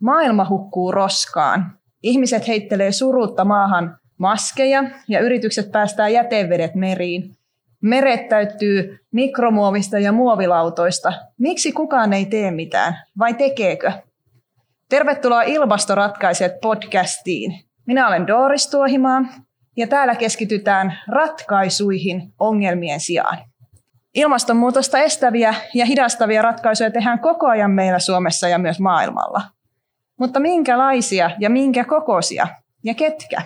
Maailma hukkuu roskaan. Ihmiset heittelee surutta maahan maskeja ja yritykset päästää jätevedet meriin. Meret täyttyy mikromuovista ja muovilautoista. Miksi kukaan ei tee mitään, vai tekeekö? Tervetuloa Ilmastoratkaiset podcastiin. Minä olen Doris Tuohimaa ja täällä keskitytään ratkaisuihin ongelmien sijaan. Ilmastonmuutosta estäviä ja hidastavia ratkaisuja tehdään koko ajan meillä Suomessa ja myös maailmalla. Mutta minkälaisia ja minkä kokoisia ja ketkä?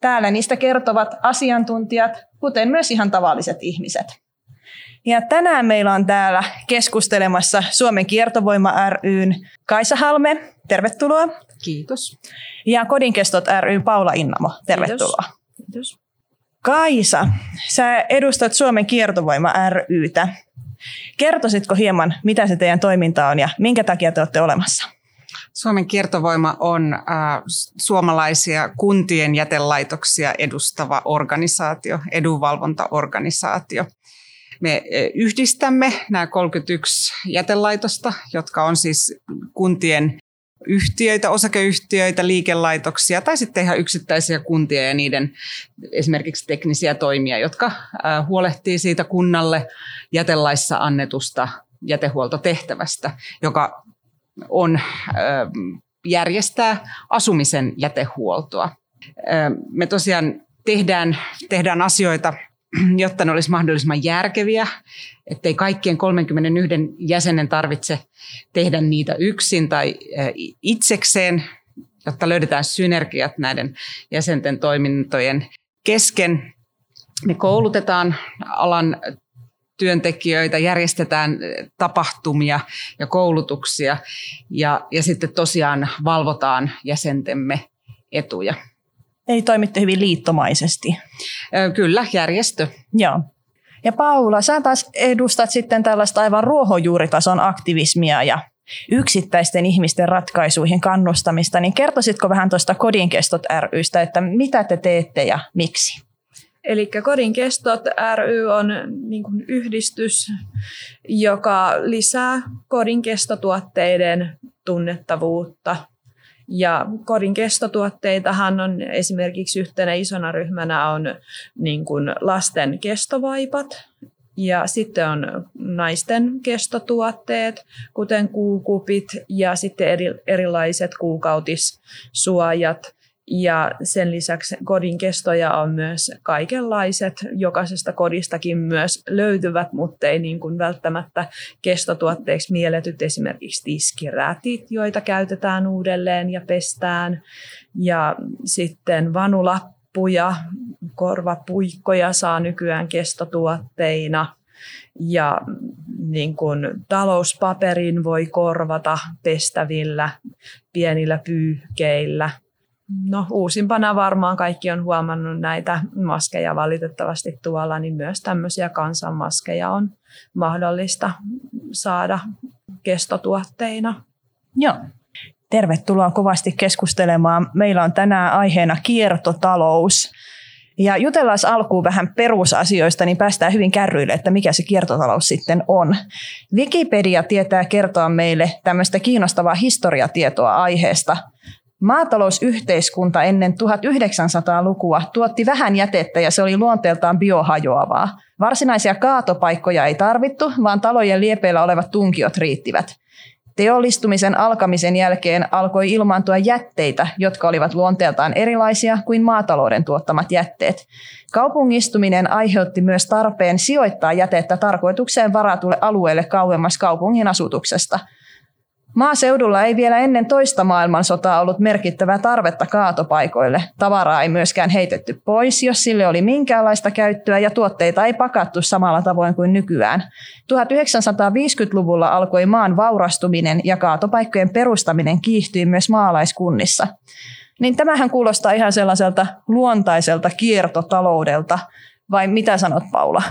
Täällä niistä kertovat asiantuntijat, kuten myös ihan tavalliset ihmiset. Ja tänään meillä on täällä keskustelemassa Suomen kiertovoima ryn Kaisa Halme, tervetuloa. Kiitos. Ja Kodinkestot ryn Paula Innamo, tervetuloa. Kiitos. Kiitos. Kaisa, sä edustat Suomen kiertovoima rytä. Kertoisitko hieman, mitä se teidän toiminta on ja minkä takia te olette olemassa? Suomen kiertovoima on äh, suomalaisia kuntien jätelaitoksia edustava organisaatio, edunvalvontaorganisaatio. Me äh, yhdistämme nämä 31 jätelaitosta, jotka on siis kuntien yhtiöitä, osakeyhtiöitä, liikelaitoksia tai sitten ihan yksittäisiä kuntia ja niiden esimerkiksi teknisiä toimia, jotka huolehtii siitä kunnalle jätelaissa annetusta jätehuoltotehtävästä, joka on järjestää asumisen jätehuoltoa. Me tosiaan tehdään, tehdään asioita, jotta ne olisi mahdollisimman järkeviä, ettei kaikkien 31 jäsenen tarvitse tehdä niitä yksin tai itsekseen, jotta löydetään synergiat näiden jäsenten toimintojen kesken. Me koulutetaan alan työntekijöitä, järjestetään tapahtumia ja koulutuksia ja, ja sitten tosiaan valvotaan jäsentemme etuja. Eli toimitte hyvin liittomaisesti. Kyllä, järjestö. Joo. Ja Paula, sä taas edustat sitten tällaista aivan ruohonjuuritason aktivismia ja yksittäisten ihmisten ratkaisuihin kannustamista, niin kertoisitko vähän tuosta Kodinkestot rystä, että mitä te teette ja miksi? Eli Kodin kestot ry on niin kuin yhdistys, joka lisää kodin kestotuotteiden tunnettavuutta. Ja kodin kestotuotteitahan on esimerkiksi yhtenä isona ryhmänä on niin kuin lasten kestovaipat, ja sitten on naisten kestotuotteet, kuten kuukupit ja sitten eri, erilaiset kuukautissuojat ja sen lisäksi kodin kestoja on myös kaikenlaiset. Jokaisesta kodistakin myös löytyvät, mutta ei niin kuin välttämättä kestotuotteiksi mielletyt esimerkiksi tiskirätit, joita käytetään uudelleen ja pestään. Ja sitten vanulappuja, korvapuikkoja saa nykyään kestotuotteina. Ja niin kuin talouspaperin voi korvata pestävillä pienillä pyyhkeillä – No uusimpana varmaan kaikki on huomannut näitä maskeja valitettavasti tuolla, niin myös tämmöisiä kansanmaskeja on mahdollista saada kestotuotteina. Joo. Tervetuloa kovasti keskustelemaan. Meillä on tänään aiheena kiertotalous. Ja jutellaan alkuun vähän perusasioista, niin päästään hyvin kärryille, että mikä se kiertotalous sitten on. Wikipedia tietää kertoa meille tämmöistä kiinnostavaa historiatietoa aiheesta – Maatalousyhteiskunta ennen 1900-lukua tuotti vähän jätettä ja se oli luonteeltaan biohajoavaa. Varsinaisia kaatopaikkoja ei tarvittu, vaan talojen liepeillä olevat tunkiot riittivät. Teollistumisen alkamisen jälkeen alkoi ilmaantua jätteitä, jotka olivat luonteeltaan erilaisia kuin maatalouden tuottamat jätteet. Kaupungistuminen aiheutti myös tarpeen sijoittaa jätettä tarkoitukseen varatulle alueelle kauemmas kaupungin asutuksesta – Maaseudulla ei vielä ennen toista maailmansotaa ollut merkittävää tarvetta kaatopaikoille. Tavaraa ei myöskään heitetty pois, jos sille oli minkäänlaista käyttöä ja tuotteita ei pakattu samalla tavoin kuin nykyään. 1950-luvulla alkoi maan vaurastuminen ja kaatopaikkojen perustaminen kiihtyi myös maalaiskunnissa. Niin tämähän kuulostaa ihan sellaiselta luontaiselta kiertotaloudelta, vai mitä sanot Paula?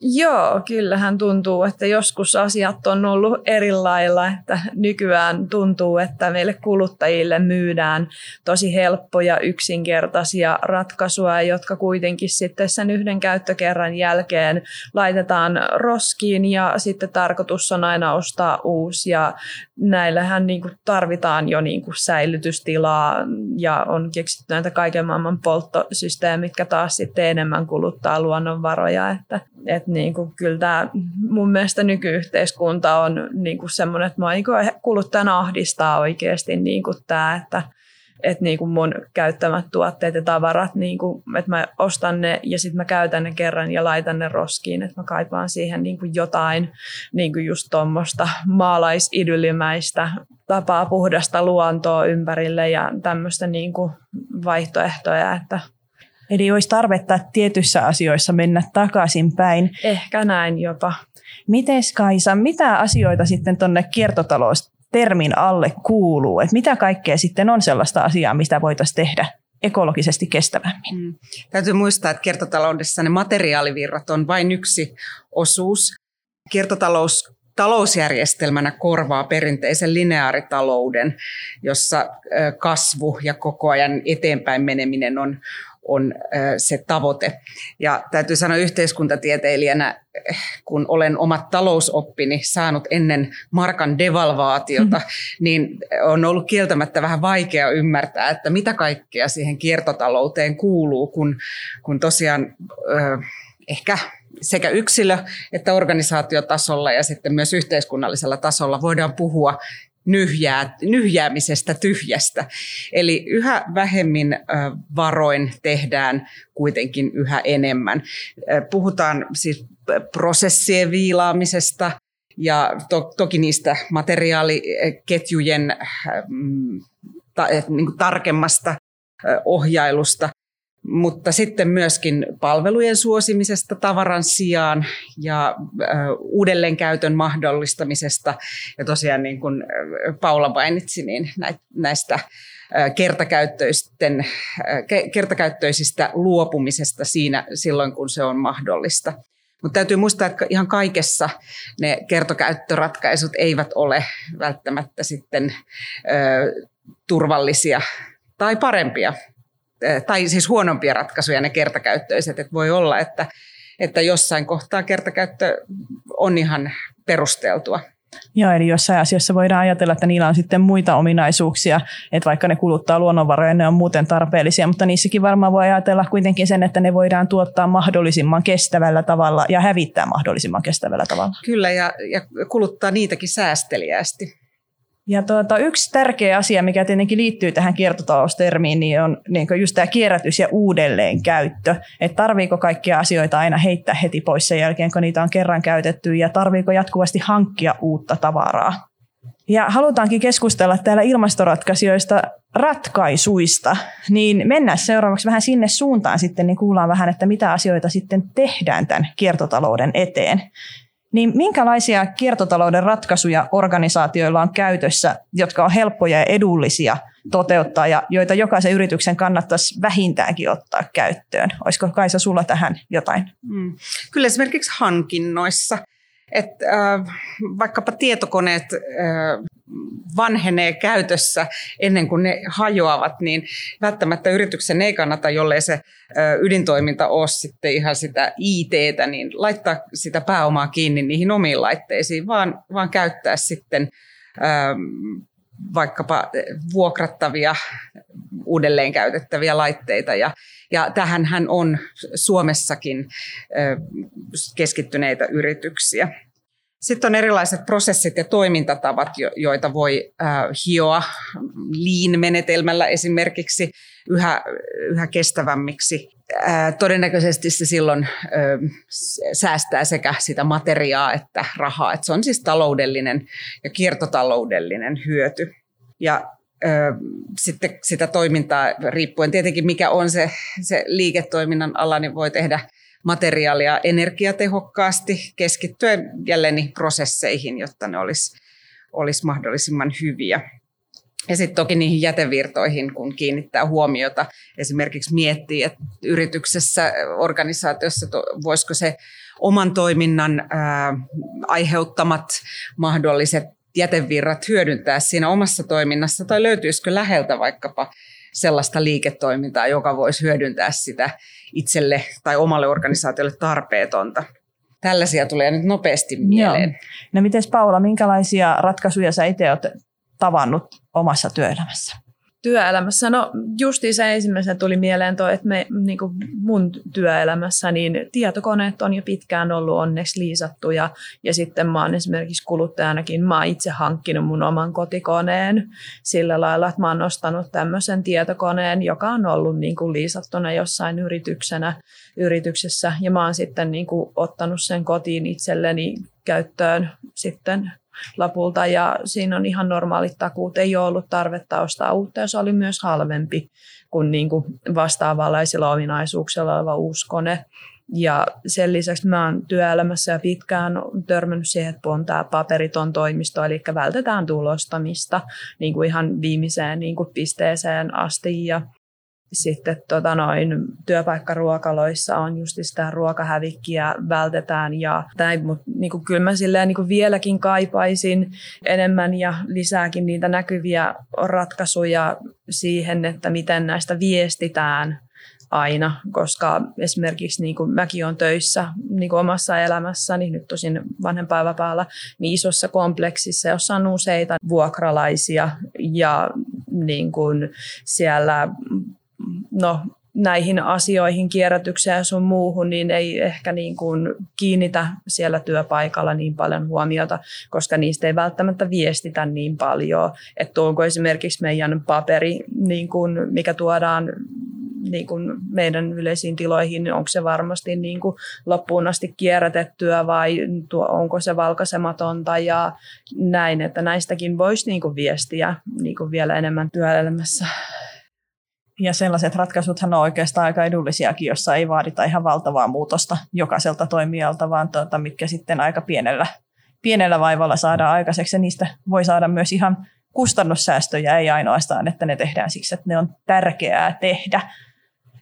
Joo, kyllähän tuntuu, että joskus asiat on ollut eri lailla, että nykyään tuntuu, että meille kuluttajille myydään tosi helppoja, yksinkertaisia ratkaisuja, jotka kuitenkin sitten sen yhden käyttökerran jälkeen laitetaan roskiin ja sitten tarkoitus on aina ostaa uusi. Ja näillähän niin kuin tarvitaan jo niin kuin säilytystilaa ja on keksitty näitä kaiken maailman polttosysteemejä, mitkä taas sitten enemmän kuluttaa luonnonvaroja, että että niin kuin, kyllä tämä mun mielestä nykyyhteiskunta on niin kuin semmoinen, että mä niin kuluttajana ahdistaa oikeasti niin kuin tämä, että että niin kuin mun käyttämät tuotteet ja tavarat, niin kuin, että mä ostan ne ja sitten mä käytän ne kerran ja laitan ne roskiin, että mä kaipaan siihen niin kuin jotain niin kuin just tuommoista maalaisidyllimäistä tapaa puhdasta luontoa ympärille ja tämmöistä niin kuin vaihtoehtoja, että Eli olisi tarvetta tietyissä asioissa mennä takaisinpäin. Ehkä näin jopa. Miten Kaisa, mitä asioita sitten tuonne kiertotaloustermin alle kuuluu? Et mitä kaikkea sitten on sellaista asiaa, mistä voitaisiin tehdä ekologisesti kestävämmin? Mm. Täytyy muistaa, että kiertotaloudessa ne materiaalivirrat on vain yksi osuus. Kiertotalous talousjärjestelmänä korvaa perinteisen lineaaritalouden, jossa kasvu ja koko ajan eteenpäin meneminen on, on se tavoite. Ja täytyy sanoa yhteiskuntatieteilijänä, kun olen omat talousoppini saanut ennen markan devalvaatiota, mm-hmm. niin on ollut kieltämättä vähän vaikea ymmärtää, että mitä kaikkea siihen kiertotalouteen kuuluu, kun, kun tosiaan ehkä sekä yksilö- että organisaatiotasolla ja sitten myös yhteiskunnallisella tasolla voidaan puhua nyhjää, nyhjäämisestä tyhjästä. Eli yhä vähemmin varoin tehdään kuitenkin yhä enemmän. Puhutaan siis prosessien viilaamisesta ja to, toki niistä materiaaliketjujen mm, ta, niin tarkemmasta ohjailusta, mutta sitten myöskin palvelujen suosimisesta tavaran sijaan ja uudelleenkäytön mahdollistamisesta. Ja tosiaan niin kuin Paula mainitsi, niin näistä kertakäyttöisten, kertakäyttöisistä luopumisesta siinä silloin, kun se on mahdollista. Mutta täytyy muistaa, että ihan kaikessa ne kertokäyttöratkaisut eivät ole välttämättä sitten ö, turvallisia tai parempia tai siis huonompia ratkaisuja ne kertakäyttöiset. Että voi olla, että, että jossain kohtaa kertakäyttö on ihan perusteltua. Joo, eli jossain asiassa voidaan ajatella, että niillä on sitten muita ominaisuuksia, että vaikka ne kuluttaa luonnonvaroja, ne on muuten tarpeellisia, mutta niissäkin varmaan voi ajatella kuitenkin sen, että ne voidaan tuottaa mahdollisimman kestävällä tavalla ja hävittää mahdollisimman kestävällä tavalla. Kyllä, ja, ja kuluttaa niitäkin säästeliäästi. Ja tuota, yksi tärkeä asia, mikä tietenkin liittyy tähän kiertotaloustermiin, niin on niin just tämä kierrätys ja uudelleenkäyttö. Että tarviiko kaikkia asioita aina heittää heti pois sen jälkeen, kun niitä on kerran käytetty, ja tarviiko jatkuvasti hankkia uutta tavaraa. Ja halutaankin keskustella täällä ilmastoratkaisijoista ratkaisuista, niin mennään seuraavaksi vähän sinne suuntaan sitten, niin kuullaan vähän, että mitä asioita sitten tehdään tämän kiertotalouden eteen. Niin minkälaisia kiertotalouden ratkaisuja organisaatioilla on käytössä, jotka on helppoja ja edullisia toteuttaa ja joita jokaisen yrityksen kannattaisi vähintäänkin ottaa käyttöön? Olisiko Kaisa sulla tähän jotain? Mm. Kyllä esimerkiksi hankinnoissa. Että äh, vaikkapa tietokoneet äh, vanhenee käytössä ennen kuin ne hajoavat, niin välttämättä yrityksen ei kannata, jollei se ydintoiminta ole sitten ihan sitä IT, niin laittaa sitä pääomaa kiinni niihin omiin laitteisiin, vaan, vaan käyttää sitten vaikkapa vuokrattavia, uudelleen käytettäviä laitteita. Ja, ja tähän on Suomessakin keskittyneitä yrityksiä. Sitten on erilaiset prosessit ja toimintatavat, joita voi hioa lean-menetelmällä esimerkiksi yhä, yhä kestävämmiksi. Todennäköisesti se silloin säästää sekä sitä materiaa että rahaa. Se on siis taloudellinen ja kiertotaloudellinen hyöty. Ja sitten sitä toimintaa riippuen tietenkin mikä on se, se liiketoiminnan ala, niin voi tehdä materiaalia energiatehokkaasti keskittyen jälleen prosesseihin, jotta ne olisi, olisi mahdollisimman hyviä. Ja sitten toki niihin jätevirtoihin, kun kiinnittää huomiota, esimerkiksi miettii, että yrityksessä, organisaatiossa, voisiko se oman toiminnan ää, aiheuttamat mahdolliset jätevirrat hyödyntää siinä omassa toiminnassa, tai löytyisikö läheltä vaikkapa sellaista liiketoimintaa, joka voisi hyödyntää sitä itselle tai omalle organisaatiolle tarpeetonta. Tällaisia tulee nyt nopeasti mieleen. Joo. No miten Paula, minkälaisia ratkaisuja sä itse olet tavannut omassa työelämässä? Työelämässä? No justi se ensimmäisenä tuli mieleen toi, että me, niin kuin mun työelämässä niin tietokoneet on jo pitkään ollut onneksi liisattuja ja sitten mä oon esimerkiksi kuluttajanakin, mä oon itse hankkinut mun oman kotikoneen sillä lailla, että mä oon ostanut tämmöisen tietokoneen, joka on ollut niin kuin liisattuna jossain yrityksenä, yrityksessä ja mä oon sitten niin kuin ottanut sen kotiin itselleni käyttöön sitten lapulta ja siinä on ihan normaalit takuut. Ei ole ollut tarvetta ostaa uutta ja se oli myös halvempi kuin, niin kuin vastaavanlaisilla ominaisuuksilla oleva uusi kone. Ja sen lisäksi mä oon työelämässä ja pitkään törmännyt siihen, että on tämä paperiton toimisto, eli vältetään tulostamista niin kuin ihan viimeiseen niin kuin pisteeseen asti. Ja sitten tota noin, työpaikkaruokaloissa on just sitä ruokahävikkiä vältetään ja tai, mut, niinku, kyllä mä silleen, niinku, vieläkin kaipaisin enemmän ja lisääkin niitä näkyviä ratkaisuja siihen, että miten näistä viestitään aina, koska esimerkiksi niin kuin mäkin olen töissä niin kuin omassa elämässäni, nyt tosin vanhempainvapaalla, niin isossa kompleksissa, jossa on useita vuokralaisia ja niin kuin siellä no, näihin asioihin, kierrätykseen sun muuhun, niin ei ehkä niin kuin kiinnitä siellä työpaikalla niin paljon huomiota, koska niistä ei välttämättä viestitä niin paljon. Että onko esimerkiksi meidän paperi, niin kuin mikä tuodaan niin kuin meidän yleisiin tiloihin, niin onko se varmasti niin kuin loppuun asti kierrätettyä vai onko se valkaisematonta ja näin, että näistäkin voisi niin kuin viestiä niin kuin vielä enemmän työelämässä. Ja sellaiset ratkaisuthan on oikeastaan aika edullisiakin, jossa ei vaadita ihan valtavaa muutosta jokaiselta toimijalta, vaan tuota, mitkä sitten aika pienellä, pienellä vaivalla saadaan aikaiseksi. Ja niistä voi saada myös ihan kustannussäästöjä, ei ainoastaan, että ne tehdään siksi, että ne on tärkeää tehdä.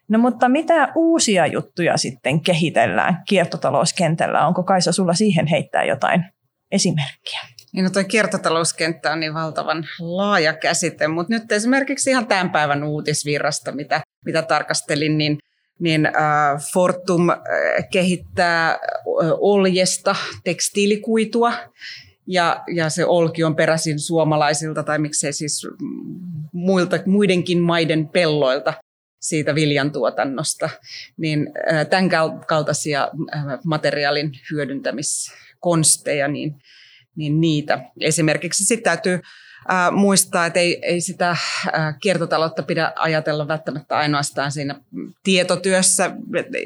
No mutta mitä uusia juttuja sitten kehitellään kiertotalouskentällä? Onko Kaisa sulla siihen heittää jotain esimerkkiä? Niin no toi kiertotalouskenttä on niin valtavan laaja käsite, mutta nyt esimerkiksi ihan tämän päivän uutisvirrasta, mitä, mitä tarkastelin, niin, niin äh, Fortum äh, kehittää äh, oljesta tekstiilikuitua, ja, ja se olki on peräisin suomalaisilta tai miksei siis muilta, muidenkin maiden pelloilta siitä viljantuotannosta, niin äh, tämän kaltaisia äh, materiaalin hyödyntämiskonsteja, niin niin niitä. Esimerkiksi sitten täytyy ää, muistaa, että ei, ei sitä ää, kiertotaloutta pidä ajatella välttämättä ainoastaan siinä tietotyössä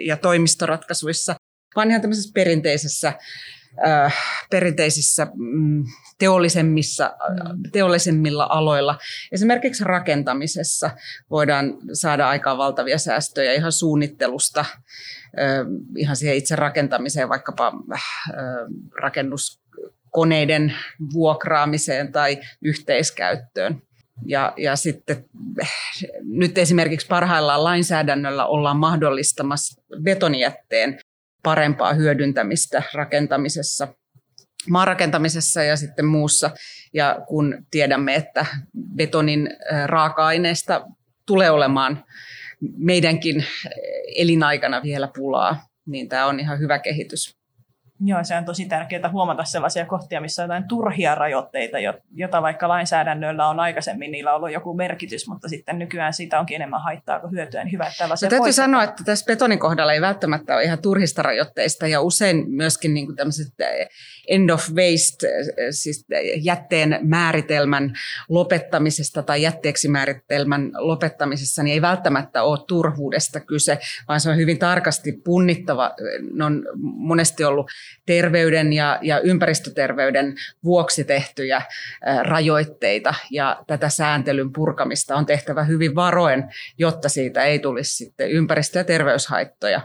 ja toimistoratkaisuissa, vaan ihan tämmöisessä perinteisessä, ää, perinteisissä mm, teollisemmissa, teollisemmilla aloilla. Esimerkiksi rakentamisessa voidaan saada aikaan valtavia säästöjä ihan suunnittelusta, ihan siihen itse rakentamiseen, vaikkapa rakennus koneiden vuokraamiseen tai yhteiskäyttöön. Ja, ja sitten nyt esimerkiksi parhaillaan lainsäädännöllä ollaan mahdollistamassa betonijätteen parempaa hyödyntämistä rakentamisessa, maarakentamisessa ja sitten muussa. Ja kun tiedämme, että betonin raaka-aineesta tulee olemaan meidänkin elinaikana vielä pulaa, niin tämä on ihan hyvä kehitys. Joo, se on tosi tärkeää huomata sellaisia kohtia, missä on jotain turhia rajoitteita, jota vaikka lainsäädännöllä on aikaisemmin, niillä on ollut joku merkitys, mutta sitten nykyään siitä onkin enemmän haittaa kuin hyötyä, niin hyvä, että tällaisia no, Täytyy poistetaan. sanoa, että tässä betonin kohdalla ei välttämättä ole ihan turhista rajoitteista ja usein myöskin niin kuin tämmöiset eh, end of waste, eh, siis jätteen määritelmän lopettamisesta tai jätteeksi määritelmän lopettamisessa, niin ei välttämättä ole turhuudesta kyse, vaan se on hyvin tarkasti punnittava. Ne on monesti ollut terveyden ja, ja ympäristöterveyden vuoksi tehtyjä rajoitteita. Ja tätä sääntelyn purkamista on tehtävä hyvin varoen, jotta siitä ei tulisi sitten ympäristö- ja terveyshaittoja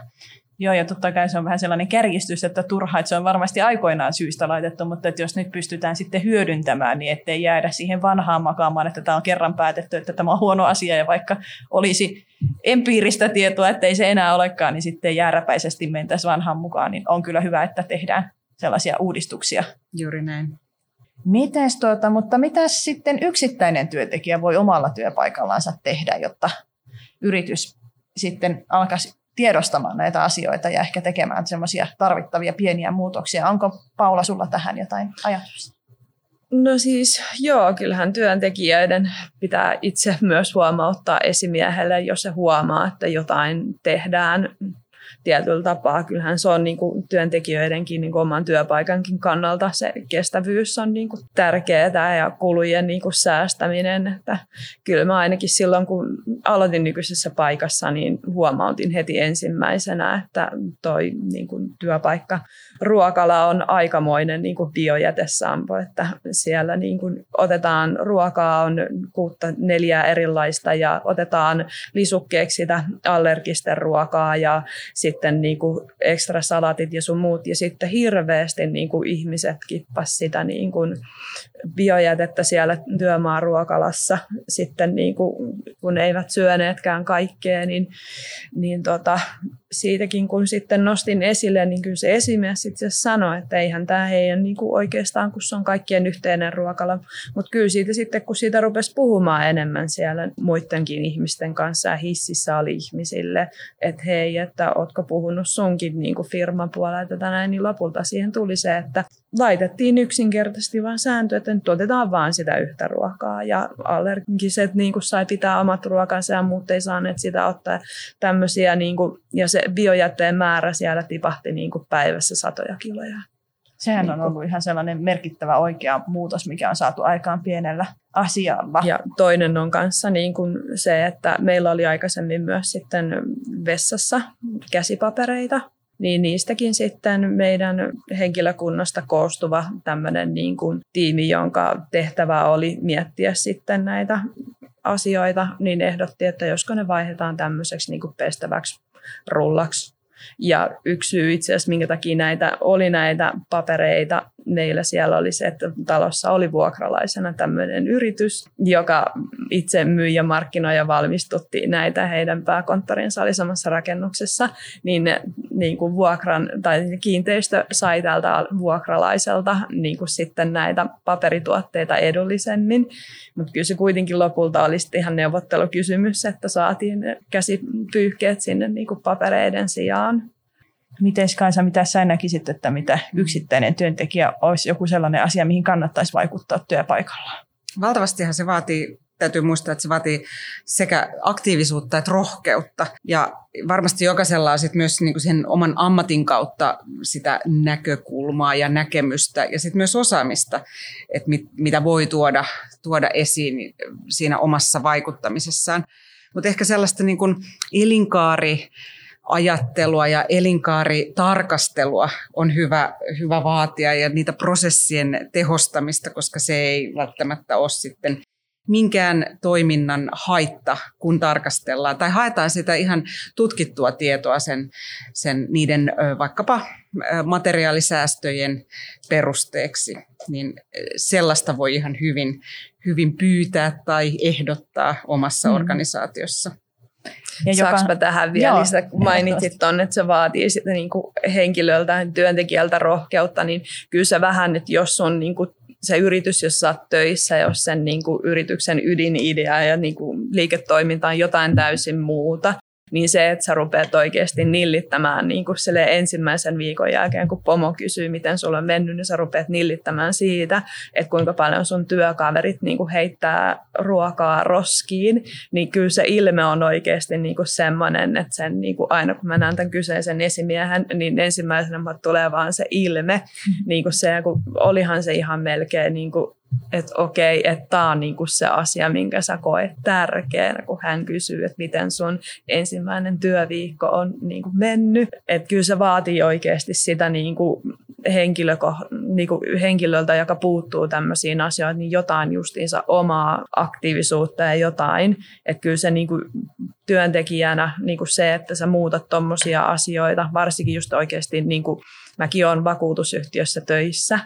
Joo, ja totta kai se on vähän sellainen kärjistys, että turha, että se on varmasti aikoinaan syystä laitettu, mutta että jos nyt pystytään sitten hyödyntämään, niin ettei jäädä siihen vanhaan makaamaan, että tämä on kerran päätetty, että tämä on huono asia, ja vaikka olisi empiiristä tietoa, ettei se enää olekaan, niin sitten jääräpäisesti mentäisiin vanhaan mukaan, niin on kyllä hyvä, että tehdään sellaisia uudistuksia. Juuri näin. Mites tuota, mutta mitä sitten yksittäinen työntekijä voi omalla työpaikallansa tehdä, jotta yritys sitten alkaisi tiedostamaan näitä asioita ja ehkä tekemään semmoisia tarvittavia pieniä muutoksia. Onko Paula sulla tähän jotain ajatusta? No siis joo, kyllähän työntekijöiden pitää itse myös huomauttaa esimiehelle, jos se huomaa, että jotain tehdään tietyllä tapaa. Kyllähän se on niin kuin työntekijöidenkin niin kuin oman työpaikankin kannalta se kestävyys on niin kuin tärkeää ja kulujen niin kuin säästäminen. Että kyllä mä ainakin silloin, kun aloitin nykyisessä paikassa, niin huomautin heti ensimmäisenä, että toi niin kuin työpaikka ruokala on aikamoinen niin kuin biojätesampo, että siellä niin kuin otetaan ruokaa on kuutta neljää erilaista ja otetaan lisukkeeksi sitä allergisten ruokaa ja sitten niin kuin ekstra salatit ja sun muut. Ja sitten hirveästi niin kuin ihmiset kippas sitä niin kuin biojätettä siellä työmaaruokalassa sitten niin kuin, kun eivät syöneetkään kaikkea, niin, niin tota, siitäkin kun sitten nostin esille, niin kyllä se esimies sitten sanoi, että eihän tämä heidän niin kuin oikeastaan, kun se on kaikkien yhteinen ruokala. Mutta kyllä siitä sitten, kun siitä rupesi puhumaan enemmän siellä muidenkin ihmisten kanssa ja hississä oli ihmisille, että hei, että ootko puhunut sunkin niin kuin firman puolella tätä näin, niin lopulta siihen tuli se, että laitettiin yksinkertaisesti vain sääntö, että nyt otetaan vaan sitä yhtä ruokaa ja allergiset niin kuin sai pitää omat ruokansa ja muut ei saaneet sitä ottaa tämmöisiä niin kuin, ja se biojätteen määrä siellä tipahti niin kuin päivässä satoja kiloja. Sehän on niin ollut ihan sellainen merkittävä oikea muutos, mikä on saatu aikaan pienellä asialla. Ja toinen on kanssa niin kuin se, että meillä oli aikaisemmin myös sitten vessassa käsipapereita, niin niistäkin sitten meidän henkilökunnasta koostuva tämmöinen niin kuin tiimi, jonka tehtävä oli miettiä sitten näitä asioita, niin ehdotti, että josko ne vaihdetaan tämmöiseksi niin kuin pestäväksi rullaksi. Ja yksi syy itse asiassa, minkä takia näitä oli näitä papereita, meillä siellä oli se, että talossa oli vuokralaisena tämmöinen yritys, joka itse myi ja markkinoi ja valmistutti näitä heidän pääkonttorinsa oli samassa rakennuksessa, niin, niin kuin vuokran tai kiinteistö sai tältä vuokralaiselta niin kuin sitten näitä paperituotteita edullisemmin, mutta kyllä se kuitenkin lopulta oli ihan neuvottelukysymys, että saatiin käsipyyhkeet sinne niin kuin papereiden sijaan. Miten Kaisa, mitä sä näkisit, että mitä yksittäinen työntekijä olisi joku sellainen asia, mihin kannattaisi vaikuttaa työpaikalla? Valtavastihan se vaatii täytyy muistaa, että se vaatii sekä aktiivisuutta että rohkeutta. Ja varmasti jokaisella on sit myös niinku sen oman ammatin kautta sitä näkökulmaa ja näkemystä ja sitten myös osaamista, että mit, mitä voi tuoda, tuoda esiin siinä omassa vaikuttamisessaan. Mutta ehkä sellaista niin kuin elinkaari ajattelua ja elinkaaritarkastelua on hyvä, hyvä vaatia ja niitä prosessien tehostamista, koska se ei välttämättä ole sitten minkään toiminnan haitta, kun tarkastellaan tai haetaan sitä ihan tutkittua tietoa sen, sen niiden vaikkapa materiaalisäästöjen perusteeksi, niin sellaista voi ihan hyvin, hyvin pyytää tai ehdottaa omassa mm. organisaatiossa. Ja Saanko joka... tähän vielä, Joo, sitä, kun mainitsit tuonne, että se vaatii sitä niin kuin henkilöltä, työntekijältä rohkeutta, niin kyllä se vähän, että jos on niin kuin se yritys, jos sä oot töissä, jos sen niin kuin yrityksen ydinidea ja niin kuin liiketoiminta on jotain täysin muuta, niin se, että sä rupeat oikeasti nillittämään niin kuin ensimmäisen viikon jälkeen, kun pomo kysyy, miten sulla on mennyt, niin sä rupeat nillittämään siitä, että kuinka paljon sun työkaverit niin kuin heittää ruokaa roskiin, niin kyllä se ilme on oikeasti niin kuin semmoinen, että sen niin kuin aina kun mä näen tämän kyseisen esimiehen, niin ensimmäisenä tulee vaan se ilme, niin kuin se, kun olihan se ihan melkein niin kuin että okei, että tämä on niinku se asia, minkä sä koet tärkeänä, kun hän kysyy, että miten sun ensimmäinen työviikko on niinku mennyt. Että kyllä se vaatii oikeasti sitä niinku henkilöko, niin kuin henkilöltä, joka puuttuu tämmöisiin asioihin, niin jotain justiinsa omaa aktiivisuutta ja jotain. Että kyllä se niin kuin työntekijänä niin kuin se, että sä muutat tuommoisia asioita, varsinkin just oikeasti niin kuin mäkin olen vakuutusyhtiössä töissä,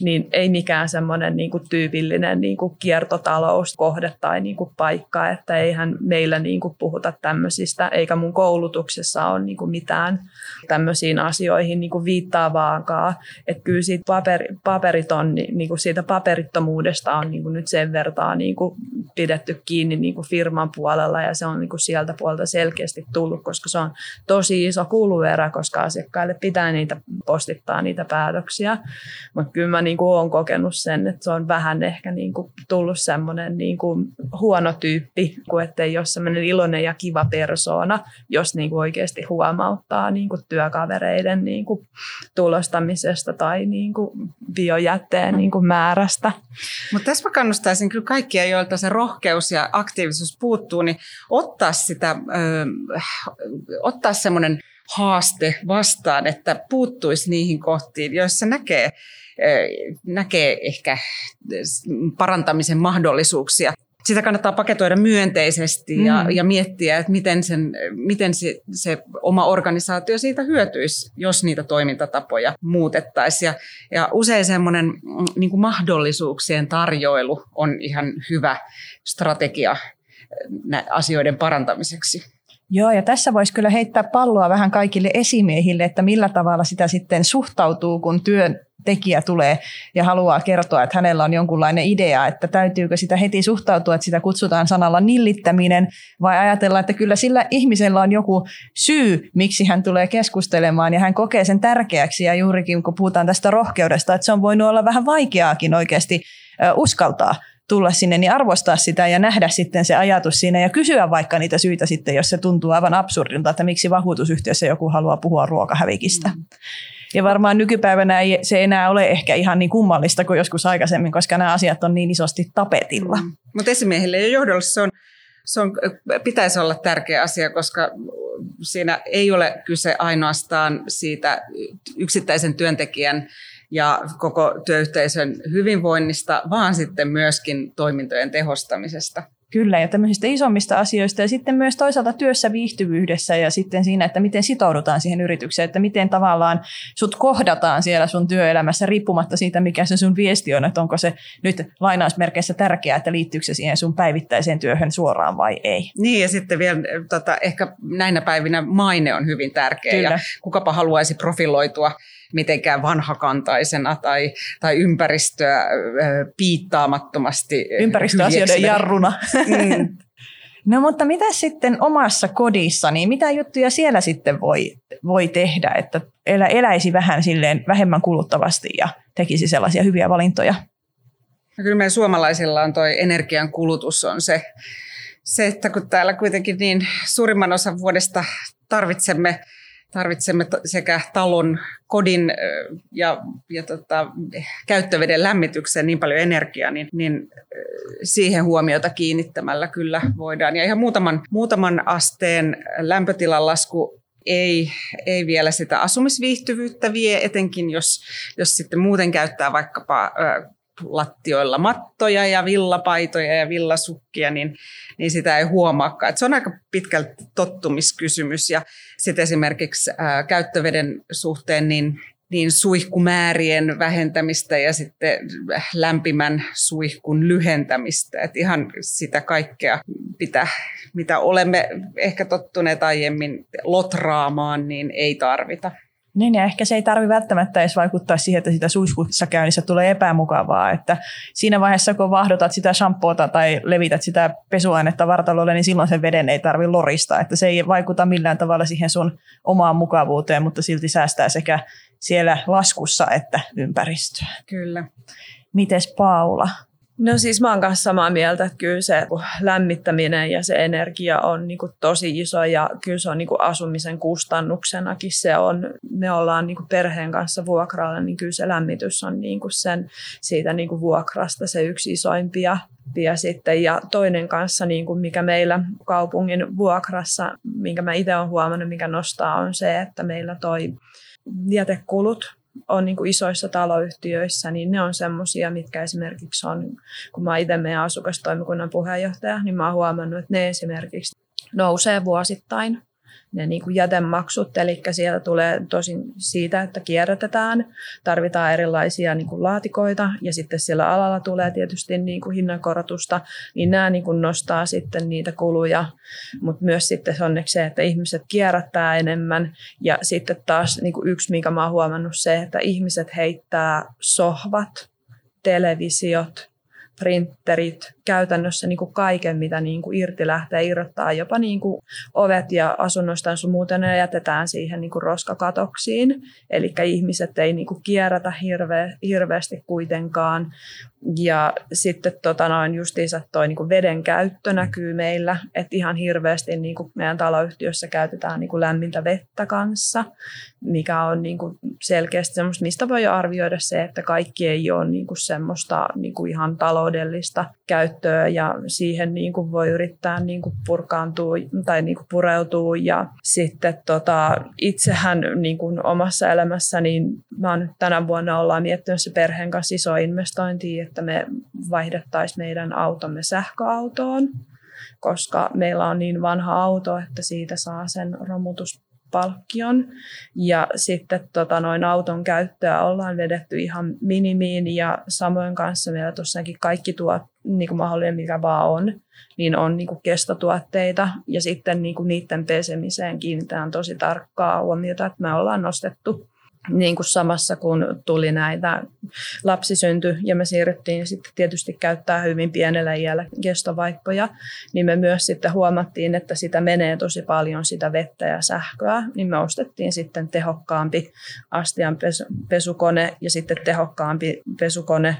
niin ei mikään semmoinen niin kuin tyypillinen niin kuin kiertotalouskohde tai niin kuin paikka, että eihän meillä niin kuin puhuta tämmöisistä, eikä mun koulutuksessa ole niin kuin mitään tämmöisiin asioihin niin kuin viittaavaakaan. Että kyllä siitä paperi, paperiton, niin kuin siitä paperittomuudesta on niin kuin nyt sen vertaan niin kuin pidetty kiinni niin kuin firman puolella ja se on niin kuin sieltä puolelta selkeästi tullut, koska se on tosi iso kuluerä, koska asiakkaille pitää niitä postittaa niitä päätöksiä. Mutta kyllä mä niin kuin olen kokenut sen, että se on vähän ehkä niin kuin tullut semmoinen niin kuin huono tyyppi, kuin ettei ole semmoinen iloinen ja kiva persoona, jos niin kuin oikeasti huomauttaa niin kuin työkavereiden niin kuin tulostamisesta tai niin kuin biojätteen niin kuin määrästä. Mutta tässä mä kannustaisin kyllä kaikkia, joilta se rohkeus ja aktiivisuus puuttuu, niin ottaa sitä, ö, ottaa semmoinen haaste vastaan, että puuttuisi niihin kohtiin, joissa näkee näkee ehkä parantamisen mahdollisuuksia. Sitä kannattaa paketoida myönteisesti ja, mm. ja miettiä, että miten, sen, miten se, se oma organisaatio siitä hyötyisi, jos niitä toimintatapoja muutettaisiin. Ja, ja usein semmoinen mm, niin mahdollisuuksien tarjoilu on ihan hyvä strategia asioiden parantamiseksi. Joo, ja tässä voisi kyllä heittää palloa vähän kaikille esimiehille, että millä tavalla sitä sitten suhtautuu, kun työn tekijä tulee ja haluaa kertoa, että hänellä on jonkunlainen idea, että täytyykö sitä heti suhtautua, että sitä kutsutaan sanalla nillittäminen, vai ajatella, että kyllä sillä ihmisellä on joku syy, miksi hän tulee keskustelemaan, ja hän kokee sen tärkeäksi, ja juurikin kun puhutaan tästä rohkeudesta, että se on voinut olla vähän vaikeaakin oikeasti uskaltaa tulla sinne, niin arvostaa sitä ja nähdä sitten se ajatus siinä ja kysyä vaikka niitä syitä sitten, jos se tuntuu aivan absurdilta, että miksi vakuutusyhtiössä joku haluaa puhua ruokahävikistä. Mm. Ja varmaan nykypäivänä ei, se enää ole ehkä ihan niin kummallista kuin joskus aikaisemmin, koska nämä asiat on niin isosti tapetilla. Mm. Mutta esimiehille ja johdolle se, on, se on, pitäisi olla tärkeä asia, koska siinä ei ole kyse ainoastaan siitä yksittäisen työntekijän ja koko työyhteisön hyvinvoinnista, vaan sitten myöskin toimintojen tehostamisesta. Kyllä, ja tämmöisistä isommista asioista ja sitten myös toisaalta työssä viihtyvyydessä ja sitten siinä, että miten sitoudutaan siihen yritykseen, että miten tavallaan sut kohdataan siellä sun työelämässä riippumatta siitä, mikä se sun viesti on, että onko se nyt lainausmerkeissä tärkeää, että liittyykö se siihen sun päivittäiseen työhön suoraan vai ei. Niin, ja sitten vielä tota, ehkä näinä päivinä maine on hyvin tärkeä Kyllä. ja kukapa haluaisi profiloitua mitenkään vanhakantaisena tai, tai ympäristöä piittaamattomasti. Ympäristöasioiden jarruna. Mm. No mutta mitä sitten omassa kodissa, niin mitä juttuja siellä sitten voi, voi tehdä, että elä, eläisi vähän silleen vähemmän kuluttavasti ja tekisi sellaisia hyviä valintoja? No kyllä meidän suomalaisilla on toi energian kulutus on se, se, että kun täällä kuitenkin niin suurimman osan vuodesta tarvitsemme tarvitsemme sekä talon, kodin ja, ja tota, käyttöveden lämmitykseen niin paljon energiaa, niin, niin siihen huomiota kiinnittämällä kyllä voidaan. Ja ihan muutaman, muutaman asteen lämpötilan lasku ei, ei vielä sitä asumisviihtyvyyttä vie, etenkin jos, jos sitten muuten käyttää vaikkapa lattioilla mattoja ja villapaitoja ja villasukkia, niin, niin sitä ei huomaakaan. Et se on aika pitkälti tottumiskysymys. Ja sitten esimerkiksi ää, käyttöveden suhteen niin, niin suihkumäärien vähentämistä ja sitten lämpimän suihkun lyhentämistä. Et ihan sitä kaikkea, mitä, mitä olemme ehkä tottuneet aiemmin lotraamaan, niin ei tarvita. Niin ja ehkä se ei tarvi välttämättä edes vaikuttaa siihen, että sitä suihkussa käynnissä tulee epämukavaa. Että siinä vaiheessa, kun vahdotat sitä shampoota tai levität sitä pesuainetta vartalolle, niin silloin sen veden ei tarvi lorista. Että se ei vaikuta millään tavalla siihen sun omaan mukavuuteen, mutta silti säästää sekä siellä laskussa että ympäristöä. Kyllä. Mites Paula? No siis mä oon kanssa samaa mieltä, että kyllä se lämmittäminen ja se energia on niin kuin tosi iso ja kyllä se on niin kuin asumisen kustannuksenakin se on. Me ollaan niin kuin perheen kanssa vuokralla, niin kyllä se lämmitys on niin kuin sen siitä niin kuin vuokrasta se yksi isoimpia. Ja, sitten, ja toinen kanssa, niin kuin mikä meillä kaupungin vuokrassa, minkä mä itse olen huomannut, mikä nostaa, on se, että meillä toi jätekulut on niin kuin isoissa taloyhtiöissä, niin ne on semmoisia, mitkä esimerkiksi on, kun mä itse meidän asukastoimikunnan puheenjohtaja, niin mä oon huomannut, että ne esimerkiksi nousee vuosittain ne niin kuin jätemaksut, eli sieltä tulee tosin siitä, että kierrätetään, tarvitaan erilaisia niin kuin laatikoita ja sitten siellä alalla tulee tietysti niin kuin hinnankorotusta, niin nämä niin kuin nostaa sitten niitä kuluja, mutta myös sitten onneksi se, että ihmiset kierrättää enemmän. Ja sitten taas niin kuin yksi, mikä mä oon huomannut se, että ihmiset heittää sohvat, televisiot, printerit, käytännössä niin kuin kaiken, mitä niin kuin irti lähtee, irrottaa jopa niin kuin ovet ja asunnoista sun muuten ne jätetään siihen niin kuin roskakatoksiin. Eli ihmiset ei niin kuin kierrätä hirve, hirveästi kuitenkaan. Ja sitten tota noin justiinsa toi niin kuin veden käyttö näkyy meillä, että ihan hirveästi niin kuin meidän taloyhtiössä käytetään niin kuin lämmintä vettä kanssa, mikä on niin kuin selkeästi semmoista, mistä voi arvioida se, että kaikki ei ole niin kuin semmoista niin kuin ihan taloudellista käyttöä ja siihen niin kuin voi yrittää niin kuin purkaantua tai niin kuin pureutua. Ja sitten tota, itsehän niin kuin omassa elämässä, niin mä oon nyt tänä vuonna ollaan miettinyt se perheen kanssa iso investointi, että me vaihdettaisiin meidän automme sähköautoon koska meillä on niin vanha auto, että siitä saa sen romutus palkkion. Ja sitten tota, noin auton käyttöä ollaan vedetty ihan minimiin ja samoin kanssa meillä tosiaankin kaikki tuot, niin kuin mahdollinen mikä vaan on, niin on niin kuin kestotuotteita ja sitten niin kuin niiden pesemiseen kiinnitetään tosi tarkkaa huomiota, että me ollaan nostettu niin kuin samassa kun tuli näitä lapsi syntyi ja me siirryttiin sitten tietysti käyttää hyvin pienellä iällä kestovaippoja, niin me myös sitten huomattiin, että sitä menee tosi paljon sitä vettä ja sähköä, niin me ostettiin sitten tehokkaampi astian pesukone ja sitten tehokkaampi pesukone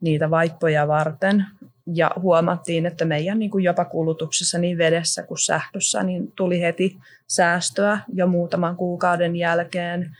niitä vaippoja varten. Ja huomattiin, että meidän niin kuin jopa kulutuksessa niin vedessä kuin sähkössä niin tuli heti säästöä jo muutaman kuukauden jälkeen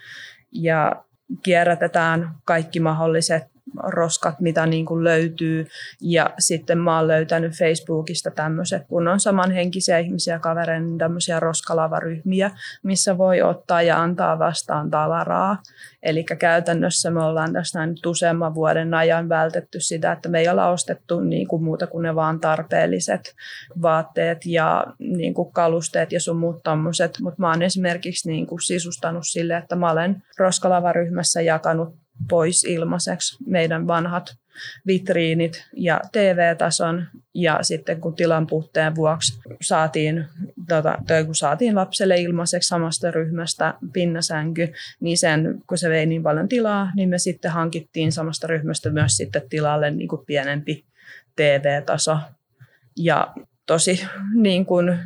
ja kierrätetään kaikki mahdolliset roskat, mitä niin kuin löytyy. Ja sitten mä oon löytänyt Facebookista tämmöiset, kun on samanhenkisiä ihmisiä kavereita, niin tämmöisiä roskalavaryhmiä, missä voi ottaa ja antaa vastaan tavaraa. Eli käytännössä me ollaan tässä nyt useamman vuoden ajan vältetty sitä, että me ei olla ostettu niin kuin muuta kuin ne vaan tarpeelliset vaatteet ja niin kuin kalusteet ja sun muut tommoset. Mutta mä oon esimerkiksi niin kuin sisustanut sille, että mä olen roskalavaryhmässä jakanut pois ilmaiseksi meidän vanhat vitriinit ja TV-tason. Ja sitten kun tilan puutteen vuoksi saatiin, tota, toi, kun saatiin lapselle ilmaiseksi samasta ryhmästä pinnasänky, niin sen, kun se vei niin paljon tilaa, niin me sitten hankittiin samasta ryhmästä myös sitten tilalle niin kuin pienempi TV-taso. Ja tosi niin kuin,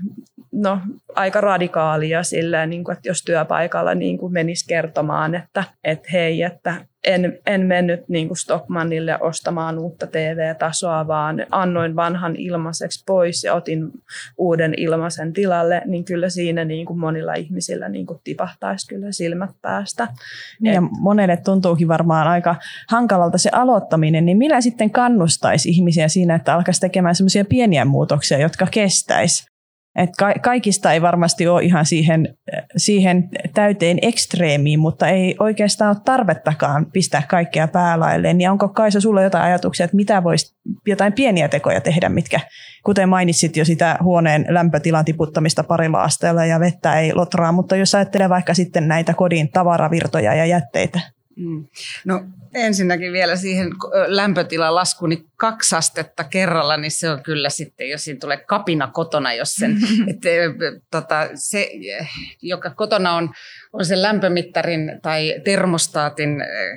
no, aika radikaalia silleen, niin kuin, että jos työpaikalla niin kuin menisi kertomaan, että, että hei, että en, en mennyt niin kuin Stockmannille ostamaan uutta TV-tasoa, vaan annoin vanhan ilmaiseksi pois ja otin uuden ilmaisen tilalle, niin kyllä siinä niin kuin monilla ihmisillä niin kuin tipahtaisi kyllä silmät päästä. Niin ja monelle tuntuukin varmaan aika hankalalta se aloittaminen, niin millä sitten kannustaisi ihmisiä siinä, että alkaisi tekemään semmoisia pieniä muutoksia, jotka kestäisi? Et ka- kaikista ei varmasti ole ihan siihen, siihen täyteen ekstreemiin, mutta ei oikeastaan ole tarvettakaan pistää kaikkea päälailleen. Niin onko Kaisa sulla jotain ajatuksia, että mitä voisi jotain pieniä tekoja tehdä, mitkä, kuten mainitsit jo sitä huoneen lämpötilan tiputtamista parilla asteella ja vettä ei lotraa, mutta jos ajattelee vaikka sitten näitä kodin tavaravirtoja ja jätteitä. Mm. No ensinnäkin vielä siihen lämpötilan laskuun, niin kaksi astetta kerralla, niin se on kyllä sitten, jos siinä tulee kapina kotona, jos sen, että, tota, se, joka kotona on, on sen lämpömittarin tai termostaatin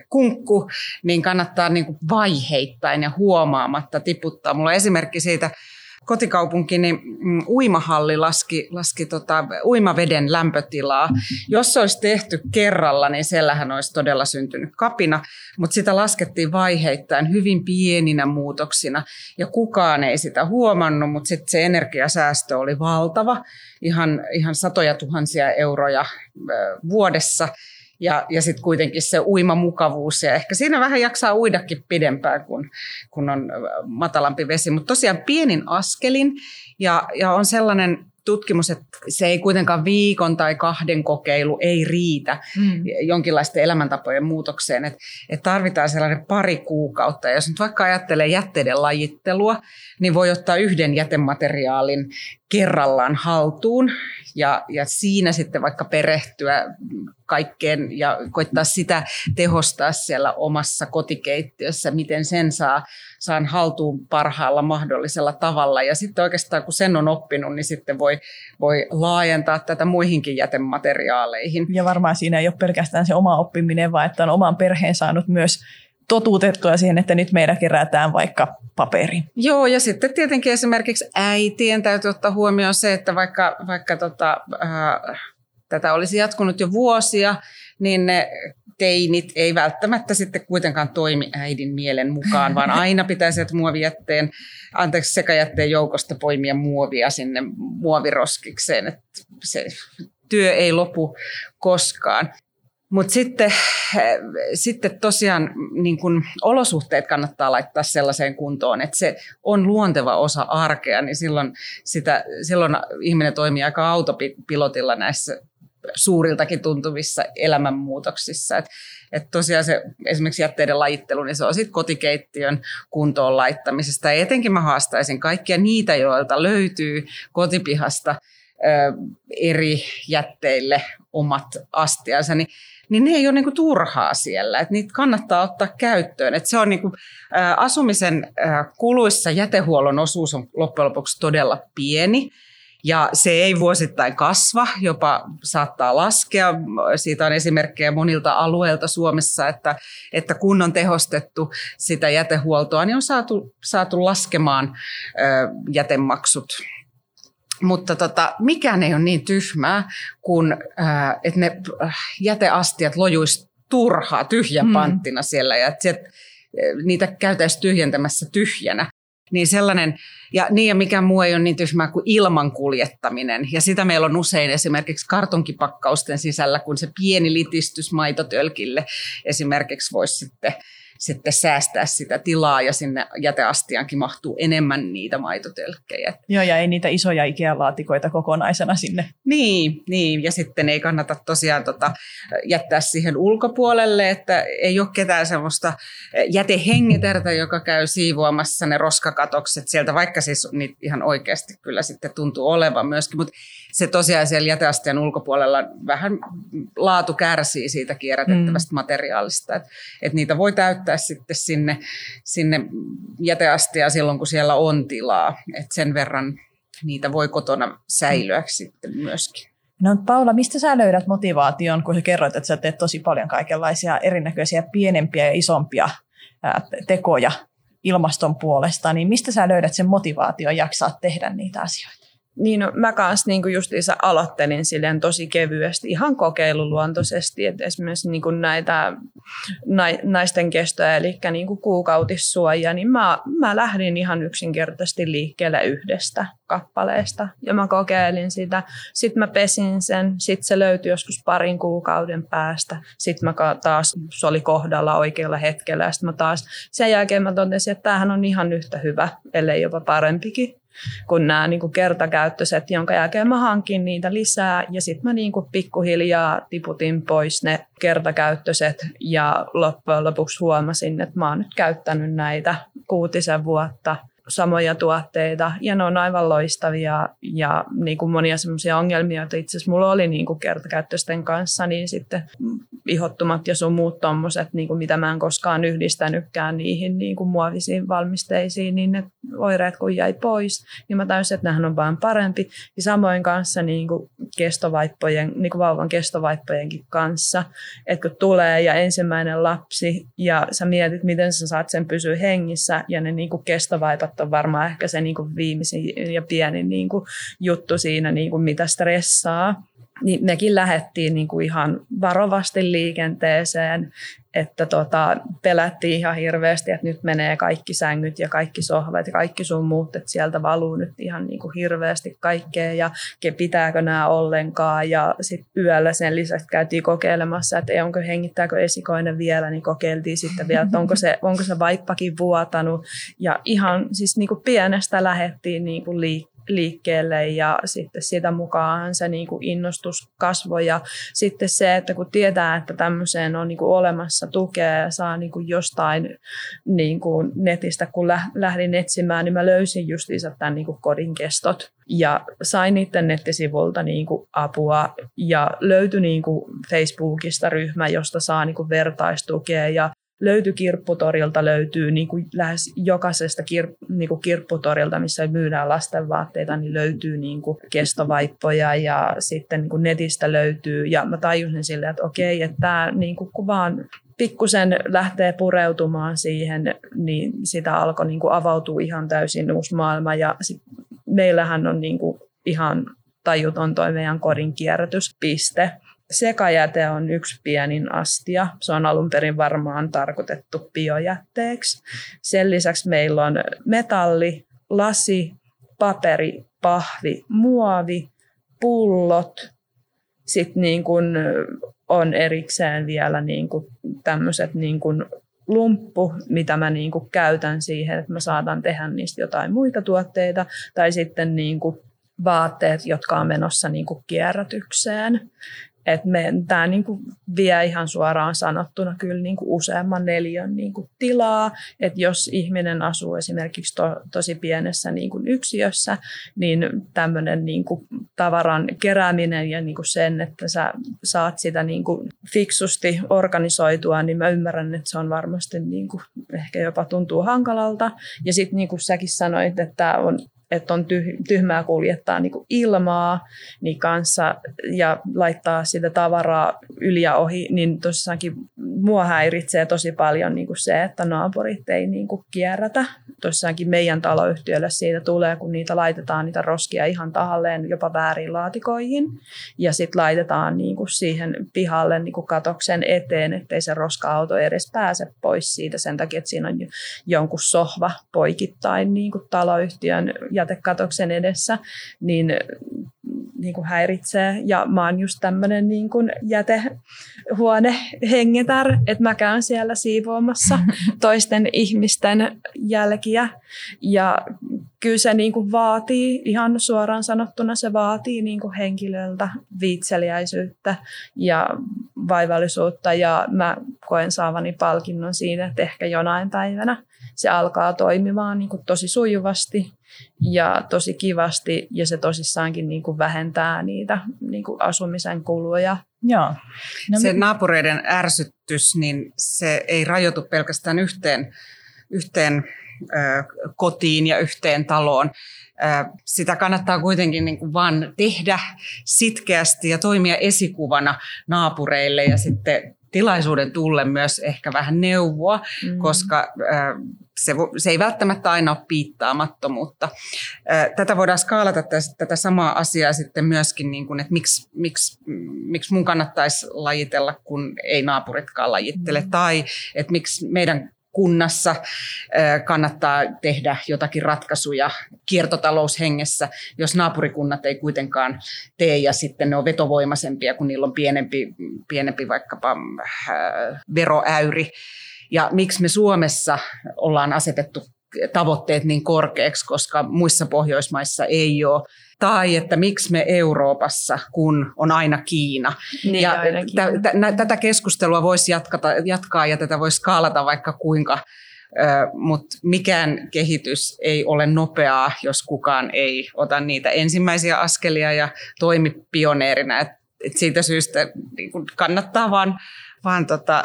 kunkku, niin kannattaa niin kuin vaiheittain ja huomaamatta tiputtaa. Mulla on esimerkki siitä, kotikaupunkini mm, uimahalli laski, laski tota, uimaveden lämpötilaa. Jos se olisi tehty kerralla, niin siellähän olisi todella syntynyt kapina, mutta sitä laskettiin vaiheittain hyvin pieninä muutoksina ja kukaan ei sitä huomannut, mutta sitten se energiasäästö oli valtava, ihan, ihan satoja tuhansia euroja vuodessa ja, ja sitten kuitenkin se uimamukavuus ja ehkä siinä vähän jaksaa uidakin pidempään, kun, kun on matalampi vesi. Mutta tosiaan pienin askelin ja, ja on sellainen tutkimus, että se ei kuitenkaan viikon tai kahden kokeilu ei riitä mm. jonkinlaisten elämäntapojen muutokseen, että, että tarvitaan sellainen pari kuukautta. Ja jos nyt vaikka ajattelee jätteiden lajittelua, niin voi ottaa yhden jätemateriaalin kerrallaan haltuun ja, ja siinä sitten vaikka perehtyä kaikkeen ja koittaa sitä tehostaa siellä omassa kotikeittiössä, miten sen saa saan haltuun parhaalla mahdollisella tavalla. Ja sitten oikeastaan kun sen on oppinut, niin sitten voi, voi laajentaa tätä muihinkin jätemateriaaleihin. Ja varmaan siinä ei ole pelkästään se oma oppiminen, vaan että on oman perheen saanut myös totuutettua siihen, että nyt meillä kerätään vaikka paperi. Joo, ja sitten tietenkin esimerkiksi äitien täytyy ottaa huomioon se, että vaikka, vaikka tota, äh, tätä olisi jatkunut jo vuosia, niin ne teinit ei välttämättä sitten kuitenkaan toimi äidin mielen mukaan, vaan aina pitää sieltä muovijätteen, anteeksi, sekajätteen joukosta poimia muovia sinne muoviroskikseen, että se työ ei lopu koskaan. Mutta sitten, sitten tosiaan niin kun olosuhteet kannattaa laittaa sellaiseen kuntoon, että se on luonteva osa arkea, niin silloin, sitä, silloin ihminen toimii aika autopilotilla näissä suuriltakin tuntuvissa elämänmuutoksissa. Että et tosiaan se esimerkiksi jätteiden lajittelu, niin se on sitten kotikeittiön kuntoon laittamisesta. Ja etenkin mä haastaisin kaikkia niitä, joilta löytyy kotipihasta ö, eri jätteille omat astiansa, niin niin ne ei ole niinku turhaa siellä, että niitä kannattaa ottaa käyttöön. Et se on niinku, ä, asumisen ä, kuluissa jätehuollon osuus on loppujen lopuksi todella pieni. Ja se ei vuosittain kasva, jopa saattaa laskea. Siitä on esimerkkejä monilta alueilta Suomessa, että, että kun on tehostettu sitä jätehuoltoa, niin on saatu, saatu laskemaan jätemaksut mutta tota, mikään ei ole niin tyhmää, kuin äh, että ne jäteastiat lojuisi turhaa tyhjän mm. panttina siellä ja että niitä käytäisiin tyhjentämässä tyhjänä. Niin sellainen, ja niin ja mikä muu ei ole niin tyhmää kuin ilman kuljettaminen. Ja sitä meillä on usein esimerkiksi kartonkipakkausten sisällä, kun se pieni litistys maitotölkille esimerkiksi voisi sitten sitten säästää sitä tilaa ja sinne jäteastiankin mahtuu enemmän niitä maitotölkkejä. Joo, ja ei niitä isoja Ikea-laatikoita kokonaisena sinne. Niin, niin, ja sitten ei kannata tosiaan tota, jättää siihen ulkopuolelle, että ei ole ketään semmoista jätehengetertä, joka käy siivoamassa ne roskakatokset sieltä, vaikka siis niitä ihan oikeasti kyllä sitten tuntuu olevan myöskin, mutta se tosiaan siellä jäteastian ulkopuolella vähän laatu kärsii siitä kierrätettävästä mm. materiaalista, että et niitä voi täyttää sitten sinne, sinne jäteastiaan silloin, kun siellä on tilaa, että sen verran niitä voi kotona säilyä sitten myöskin. No Paula, mistä sä löydät motivaation, kun sä kerroit, että sä teet tosi paljon kaikenlaisia erinäköisiä pienempiä ja isompia tekoja ilmaston puolesta, niin mistä sä löydät sen motivaation jaksaa tehdä niitä asioita? Niin no, mä kanssa niin justiinsa aloittelin silleen tosi kevyesti, ihan kokeiluluontoisesti, että esimerkiksi niin kuin näitä naisten kestoja, eli niin kuin kuukautissuojia, niin mä, mä lähdin ihan yksinkertaisesti liikkeelle yhdestä kappaleesta ja mä kokeilin sitä. Sitten mä pesin sen, sitten se löytyi joskus parin kuukauden päästä. Sitten mä taas, se oli kohdalla oikealla hetkellä ja sitten mä taas, sen jälkeen mä totesin, että tämähän on ihan yhtä hyvä, ellei jopa parempikin kuin nämä niin kuin kertakäyttöiset, jonka jälkeen mä hankin niitä lisää. Ja sitten mä niin kuin pikkuhiljaa tiputin pois ne kertakäyttöiset ja loppujen lopuksi huomasin, että mä oon nyt käyttänyt näitä kuutisen vuotta samoja tuotteita ja ne on aivan loistavia ja niin kuin monia semmoisia ongelmia, joita itse asiassa mulla oli niin kuin kertakäyttöisten kanssa, niin sitten ihottumat ja sun muut tommoset, niin kuin mitä mä en koskaan yhdistänytkään niihin niin kuin muovisiin valmisteisiin, niin ne oireet kun jäi pois, niin mä täysin, että nämähän on vaan parempi. Ja samoin kanssa niin kuin kestovaippojen, niin kuin vauvan kestovaippojenkin kanssa, että kun tulee ja ensimmäinen lapsi ja sä mietit, miten sä saat sen pysyä hengissä ja ne niin kuin kestovaipat on varmaan ehkä se niin kuin viimeisin ja pienin niin kuin juttu siinä, niin kuin mitä stressaa niin mekin lähdettiin niin kuin ihan varovasti liikenteeseen, että tota, pelättiin ihan hirveästi, että nyt menee kaikki sängyt ja kaikki sohvat ja kaikki sun muut, että sieltä valuu nyt ihan niin kuin hirveästi kaikkea ja pitääkö nämä ollenkaan. Ja sitten yöllä sen lisäksi käytiin kokeilemassa, että ei, onko hengittääkö esikoinen vielä, niin kokeiltiin sitten vielä, että onko se, onko se vaippakin vuotanut. Ja ihan siis niin kuin pienestä lähdettiin niin kuin liikkeelle liikkeelle ja sitten sitä mukaan se niin kuin innostus kasvoi. Ja sitten se, että kun tietää, että tämmöiseen on niin kuin olemassa tukea ja saa niin kuin jostain niin kuin netistä, kun lähdin etsimään, niin mä löysin justiinsa tämän niin kuin kodin kestot ja sain niiden nettisivulta niin kuin apua. Ja löytyi niin kuin Facebookista ryhmä, josta saa niin kuin vertaistukea ja löytyi kirpputorilta, löytyy niin kuin lähes jokaisesta kir, niin kuin kirpputorilta, missä myydään lastenvaatteita, niin löytyy niin kuin kestovaippoja ja sitten niin kuin netistä löytyy. Ja mä tajusin silleen, että okei, että tämä niin kuin kun vaan pikkusen lähtee pureutumaan siihen, niin sitä alkoi niin kuin avautua ihan täysin uusi maailma. Ja sit meillähän on niin kuin ihan tajuton toi meidän kodin kierrätyspiste. Sekajäte on yksi pienin astia. Se on alun perin varmaan tarkoitettu biojätteeksi. Sen lisäksi meillä on metalli, lasi, paperi, pahvi, muovi, pullot. Sitten niin kun on erikseen vielä niin kuin tämmöiset niin kuin lumppu, mitä mä niin kuin käytän siihen, että mä saatan tehdä niistä jotain muita tuotteita. Tai sitten niin kuin vaatteet, jotka on menossa niin kuin kierrätykseen. Me, tämä niinku vie ihan suoraan sanottuna kyllä niinku useamman neljön niinku tilaa. Et jos ihminen asuu esimerkiksi to, tosi pienessä niinku yksiössä, niin tämmöinen niinku tavaran kerääminen ja niinku sen, että sä saat sitä niinku fiksusti organisoitua, niin mä ymmärrän, että se on varmasti niinku, ehkä jopa tuntuu hankalalta. Ja sitten niin kuin säkin sanoit, että on että on tyhmää kuljettaa niin ilmaa niin kanssa ja laittaa sitä tavaraa yli ja ohi, niin tosiaankin mua häiritsee tosi paljon niin se, että naapurit ei niin kierrätä. Tosiaankin meidän taloyhtiölle siitä tulee, kun niitä laitetaan niitä roskia ihan tahalleen jopa väärin laatikoihin ja sitten laitetaan niin siihen pihalle niin katoksen eteen, ettei se roska-auto edes pääse pois siitä sen takia, että siinä on jonkun sohva poikittain niin taloyhtiön jätekatoksen edessä, niin, niin kuin häiritsee. Ja mä oon just tämmöinen niin kuin jätehuone hengetär, että mä käyn siellä siivoamassa toisten ihmisten jälkiä. Ja kyllä se niin kuin vaatii, ihan suoraan sanottuna se vaatii niin kuin henkilöltä viitseliäisyyttä ja vaivallisuutta. Ja mä koen saavani palkinnon siinä, että ehkä jonain päivänä se alkaa toimimaan niin kuin tosi sujuvasti ja tosi kivasti ja se tosissaankin niin kuin vähentää niitä niin kuin asumisen kuluja. Joo. No, se me... naapureiden ärsytys, niin se ei rajoitu pelkästään yhteen, yhteen ö, kotiin ja yhteen taloon. Ö, sitä kannattaa kuitenkin niin kuin vaan tehdä sitkeästi ja toimia esikuvana naapureille ja sitten tilaisuuden tulle myös ehkä vähän neuvoa, mm. koska se, se ei välttämättä aina ole piittaamattomuutta. Tätä voidaan skaalata tätä samaa asiaa sitten myöskin, niin kuin, että miksi, miksi, miksi mun kannattaisi lajitella, kun ei naapuritkaan lajittele, mm. tai että miksi meidän kunnassa kannattaa tehdä jotakin ratkaisuja kiertotaloushengessä, jos naapurikunnat ei kuitenkaan tee ja sitten ne on vetovoimaisempia, kun niillä on pienempi, pienempi vaikkapa veroäyri. Ja miksi me Suomessa ollaan asetettu tavoitteet niin korkeaksi, koska muissa Pohjoismaissa ei ole tai että miksi me Euroopassa, kun on aina Kiina. Niin, ja aina Kiina. T- t- tätä keskustelua voisi jatkata, jatkaa ja tätä voisi skaalata vaikka kuinka, mutta mikään kehitys ei ole nopeaa, jos kukaan ei ota niitä ensimmäisiä askelia ja toimi pioneerina. Et, et siitä syystä niin kannattaa vaan, vaan tota,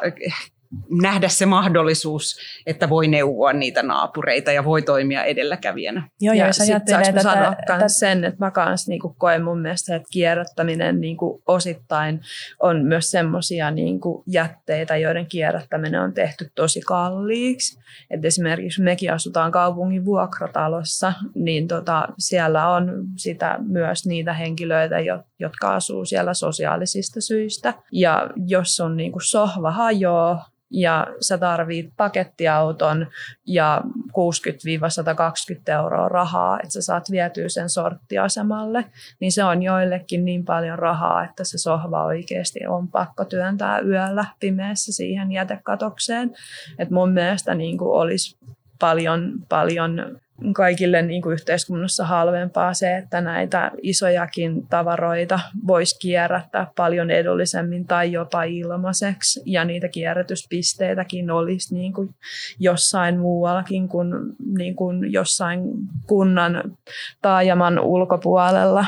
nähdä se mahdollisuus, että voi neuvoa niitä naapureita ja voi toimia edelläkävijänä. Joo, ja, ja sitten tätä, sanoa tätä, sen, että mä kanssa niinku koen mun mielestä, että kierrättäminen niinku osittain on myös semmoisia niinku jätteitä, joiden kierrättäminen on tehty tosi kalliiksi. Et esimerkiksi mekin asutaan kaupungin vuokratalossa, niin tota, siellä on sitä myös niitä henkilöitä, jotka asuu siellä sosiaalisista syistä. Ja jos on niinku sohva hajoaa, ja sä tarvit pakettiauton ja 60-120 euroa rahaa, että sä saat vietyä sen sorttiasemalle, niin se on joillekin niin paljon rahaa, että se sohva oikeasti on pakko työntää yöllä pimeässä siihen jätekatokseen. Et mun mielestä niin olisi paljon, paljon kaikille niin kuin yhteiskunnassa halvempaa se, että näitä isojakin tavaroita voisi kierrättää paljon edullisemmin tai jopa ilmaiseksi. Ja niitä kierrätyspisteitäkin olisi niin kuin jossain muuallakin kuin, niin kuin jossain kunnan taajaman ulkopuolella.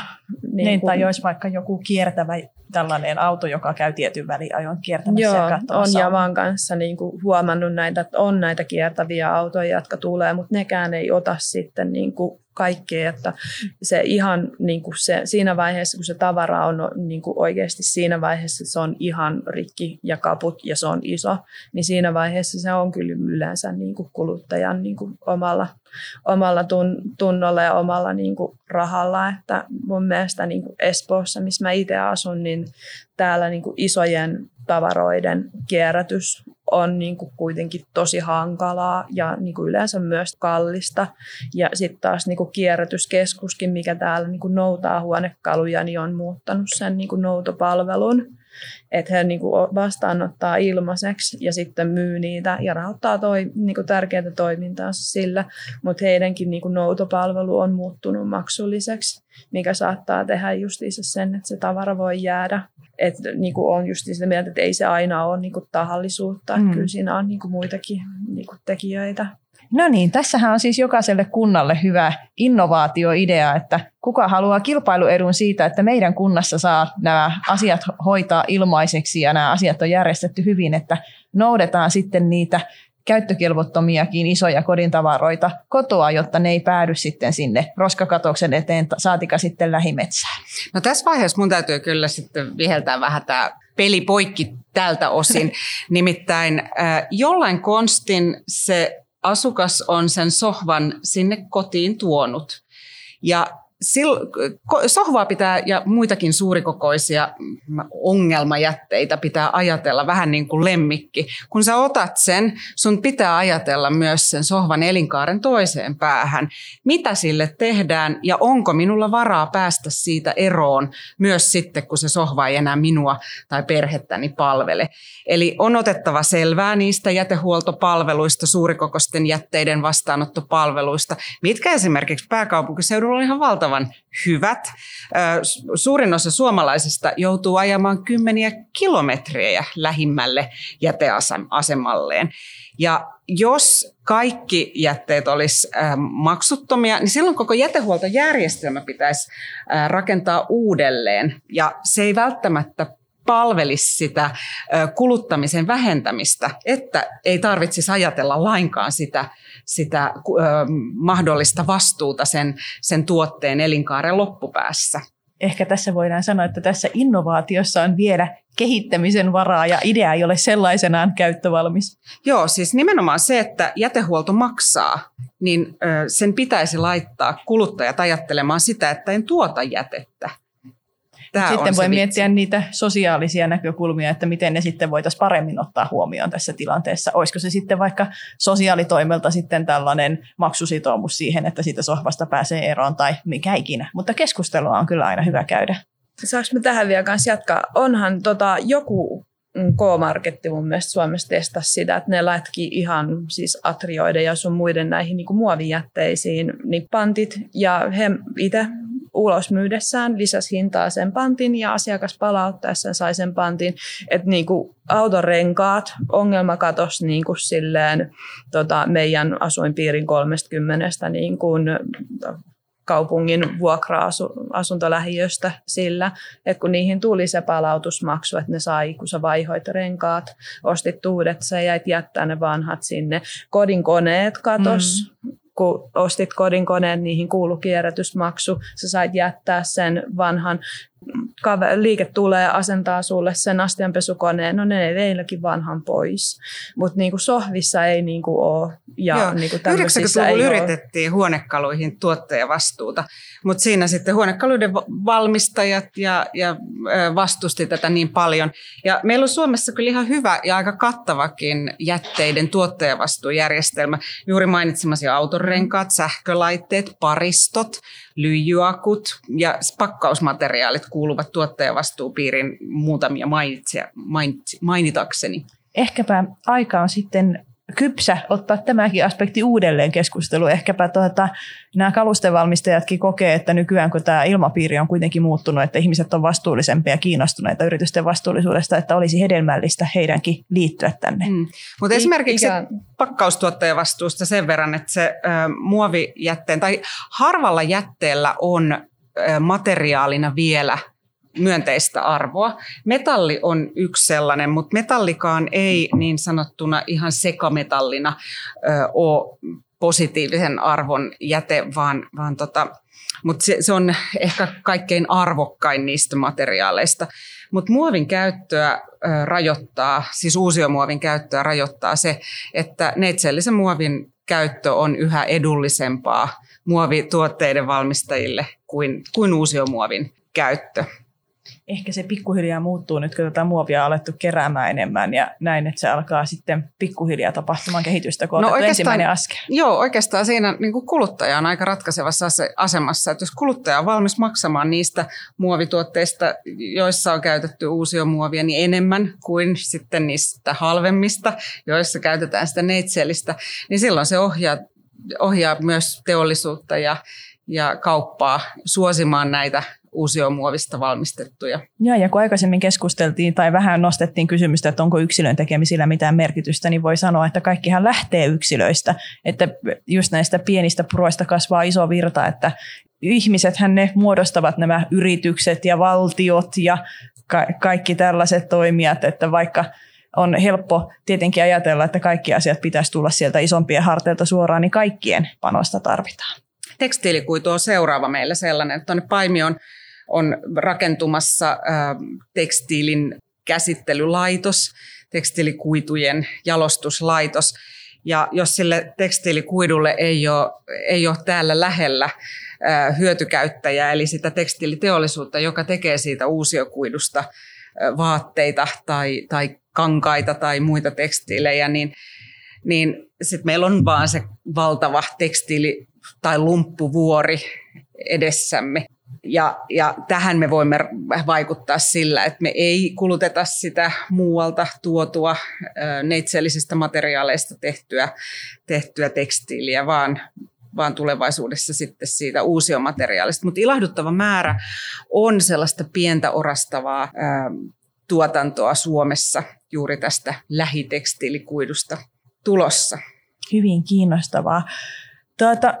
Niin, niin tai olisi vaikka joku kiertävä tällainen auto, joka käy tietyn väliajon kiertämässä Joo, ja on. Javan kanssa niin kuin huomannut näitä, että on näitä kiertäviä autoja, jotka tulee, mutta nekään ei ota sitten niin kuin kaikkea, että se ihan niin kuin se, siinä vaiheessa, kun se tavara on niin kuin oikeasti siinä vaiheessa, se on ihan rikki ja kaput ja se on iso, niin siinä vaiheessa se on kyllä yleensä niin kuin kuluttajan niin kuin omalla, omalla tun, tunnolla ja omalla niin kuin rahalla, että mun mielestä niin kuin Espoossa, missä mä itse asun, niin täällä niin kuin isojen tavaroiden kierrätys on niin kuin kuitenkin tosi hankalaa ja niin kuin yleensä myös kallista. Ja sitten taas niin kuin kierrätyskeskuskin, mikä täällä niin kuin noutaa huonekaluja, niin on muuttanut sen niin kuin noutopalvelun että he niin kuin vastaanottaa ilmaiseksi ja sitten myy niitä ja rahoittaa toi, niin kuin tärkeää toimintaansa sillä, mutta heidänkin niin kuin noutopalvelu on muuttunut maksulliseksi, mikä saattaa tehdä justiinsa sen, että se tavara voi jäädä. Että niin kuin on just sitä mieltä, että ei se aina ole niin kuin tahallisuutta, mm. kyllä siinä on niin kuin muitakin niin kuin tekijöitä. No niin, tässähän on siis jokaiselle kunnalle hyvä innovaatioidea, että kuka haluaa kilpailuedun siitä, että meidän kunnassa saa nämä asiat hoitaa ilmaiseksi ja nämä asiat on järjestetty hyvin, että noudetaan sitten niitä käyttökelvottomiakin isoja kodintavaroita kotoa, jotta ne ei päädy sitten sinne roskakatoksen eteen, saatika sitten lähimetsään. No tässä vaiheessa mun täytyy kyllä sitten viheltää vähän tämä peli poikki tältä osin. Nimittäin äh, jollain konstin se asukas on sen sohvan sinne kotiin tuonut. Ja sohvaa pitää ja muitakin suurikokoisia ongelmajätteitä pitää ajatella vähän niin kuin lemmikki. Kun sä otat sen, sun pitää ajatella myös sen sohvan elinkaaren toiseen päähän. Mitä sille tehdään ja onko minulla varaa päästä siitä eroon myös sitten, kun se sohva ei enää minua tai perhettäni palvele. Eli on otettava selvää niistä jätehuoltopalveluista, suurikokoisten jätteiden vastaanottopalveluista, mitkä esimerkiksi pääkaupunkiseudulla on ihan valtavan hyvät. Suurin osa suomalaisista joutuu ajamaan kymmeniä kilometrejä lähimmälle jäteasemalleen. Ja jos kaikki jätteet olisi maksuttomia, niin silloin koko jätehuoltojärjestelmä pitäisi rakentaa uudelleen. Ja se ei välttämättä palvelisi sitä kuluttamisen vähentämistä, että ei tarvitsisi ajatella lainkaan sitä, sitä mahdollista vastuuta sen, sen tuotteen elinkaaren loppupäässä. Ehkä tässä voidaan sanoa, että tässä innovaatiossa on vielä kehittämisen varaa ja idea ei ole sellaisenaan käyttövalmis. Joo, siis nimenomaan se, että jätehuolto maksaa, niin sen pitäisi laittaa kuluttajat ajattelemaan sitä, että en tuota jätettä Tämä sitten voi miettiä niitä sosiaalisia näkökulmia, että miten ne sitten voitaisiin paremmin ottaa huomioon tässä tilanteessa. Olisiko se sitten vaikka sosiaalitoimelta sitten tällainen maksusitoumus siihen, että siitä sohvasta pääsee eroon tai mikä ikinä. Mutta keskustelua on kyllä aina hyvä käydä. Saanko me tähän vielä kanssa jatkaa? Onhan tota, joku K-marketti mun mielestä Suomessa testasi sitä, että ne lätki ihan siis atrioiden ja sun muiden näihin niin kuin muovijätteisiin niin pantit. Ja he itse ulos myydessään lisäsi hintaa sen pantin ja asiakas palauttaessaan sai sen pantin. Että niin kuin autorenkaat, ongelma katosi niin kuin silleen, tota, meidän asuinpiirin 30 niin kuin, kaupungin vuokra-asuntolähiöstä sillä, että kun niihin tuli se palautusmaksu, että ne sai, kun sä vaihoit renkaat, ostit uudet, sä jäit jättää ne vanhat sinne. Kodin koneet katos, mm kun ostit kodinkoneen, niihin kuului kierrätysmaksu. Sä sait jättää sen vanhan liike tulee asentaa sulle sen astianpesukoneen, no ne veilläkin vanhan pois. Mutta niinku sohvissa ei niinku ole. Ja Joo. niinku 90-luvulla yritettiin ole. huonekaluihin tuottajavastuuta, mutta siinä sitten huonekaluiden valmistajat ja, ja vastusti tätä niin paljon. Ja meillä on Suomessa kyllä ihan hyvä ja aika kattavakin jätteiden tuottajavastuujärjestelmä. Juuri mainitsemasi autorenkaat, sähkölaitteet, paristot, lyijyakut ja pakkausmateriaalit kuuluvat tuottajavastuupiirin muutamia mainitsia, mainitakseni. Ehkäpä aika on sitten kypsä ottaa tämäkin aspekti uudelleen keskusteluun. Ehkäpä tuota, nämä kalustevalmistajatkin kokee, että nykyään kun tämä ilmapiiri on kuitenkin muuttunut, että ihmiset on vastuullisempia ja kiinnostuneita yritysten vastuullisuudesta, että olisi hedelmällistä heidänkin liittyä tänne. Mm. Mutta esimerkiksi Ikä... pakkaustuottajavastuusta sen verran, että se ö, muovijätteen tai harvalla jätteellä on ö, materiaalina vielä myönteistä arvoa. Metalli on yksi sellainen, mutta metallikaan ei niin sanottuna ihan sekametallina ö, ole positiivisen arvon jäte, vaan, vaan tota, mutta se, se on ehkä kaikkein arvokkain niistä materiaaleista. Mutta muovin käyttöä rajoittaa, siis uusiomuovin käyttöä rajoittaa se, että neitsellisen muovin käyttö on yhä edullisempaa muovituotteiden valmistajille kuin, kuin uusiomuovin käyttö ehkä se pikkuhiljaa muuttuu nyt, kun tätä muovia on alettu keräämään enemmän ja näin, että se alkaa sitten pikkuhiljaa tapahtumaan kehitystä, kun no ensimmäinen askel. Joo, oikeastaan siinä niin kuin kuluttaja on aika ratkaisevassa asemassa, että jos kuluttaja on valmis maksamaan niistä muovituotteista, joissa on käytetty uusia muovia, niin enemmän kuin sitten niistä halvemmista, joissa käytetään sitä neitsellistä, niin silloin se ohjaa, ohjaa myös teollisuutta ja ja kauppaa suosimaan näitä uusiomuovista valmistettuja. Ja, ja kun aikaisemmin keskusteltiin tai vähän nostettiin kysymystä, että onko yksilön tekemisillä mitään merkitystä, niin voi sanoa, että kaikkihan lähtee yksilöistä. Että just näistä pienistä puroista kasvaa iso virta, että ihmisethän ne muodostavat nämä yritykset ja valtiot ja ka- kaikki tällaiset toimijat, että vaikka on helppo tietenkin ajatella, että kaikki asiat pitäisi tulla sieltä isompien harteilta suoraan, niin kaikkien panosta tarvitaan. Tekstiilikuitu on seuraava meillä sellainen, että tuonne Paimion on rakentumassa äh, tekstiilin käsittelylaitos, tekstiilikuitujen jalostuslaitos. Ja jos sille tekstiilikuidulle ei ole, ei ole täällä lähellä äh, hyötykäyttäjää, eli sitä tekstiiliteollisuutta, joka tekee siitä uusiokuidusta äh, vaatteita tai, tai kankaita tai muita tekstiilejä, niin, niin sitten meillä on vaan se valtava tekstiili- tai lumppuvuori edessämme. Ja, ja tähän me voimme vaikuttaa sillä, että me ei kuluteta sitä muualta tuotua neitsellisistä materiaaleista tehtyä, tehtyä tekstiiliä, vaan, vaan tulevaisuudessa sitten siitä uusiomateriaalista. Mutta ilahduttava määrä on sellaista pientä orastavaa ää, tuotantoa Suomessa juuri tästä lähitekstiilikuidusta tulossa. Hyvin kiinnostavaa. Tuota,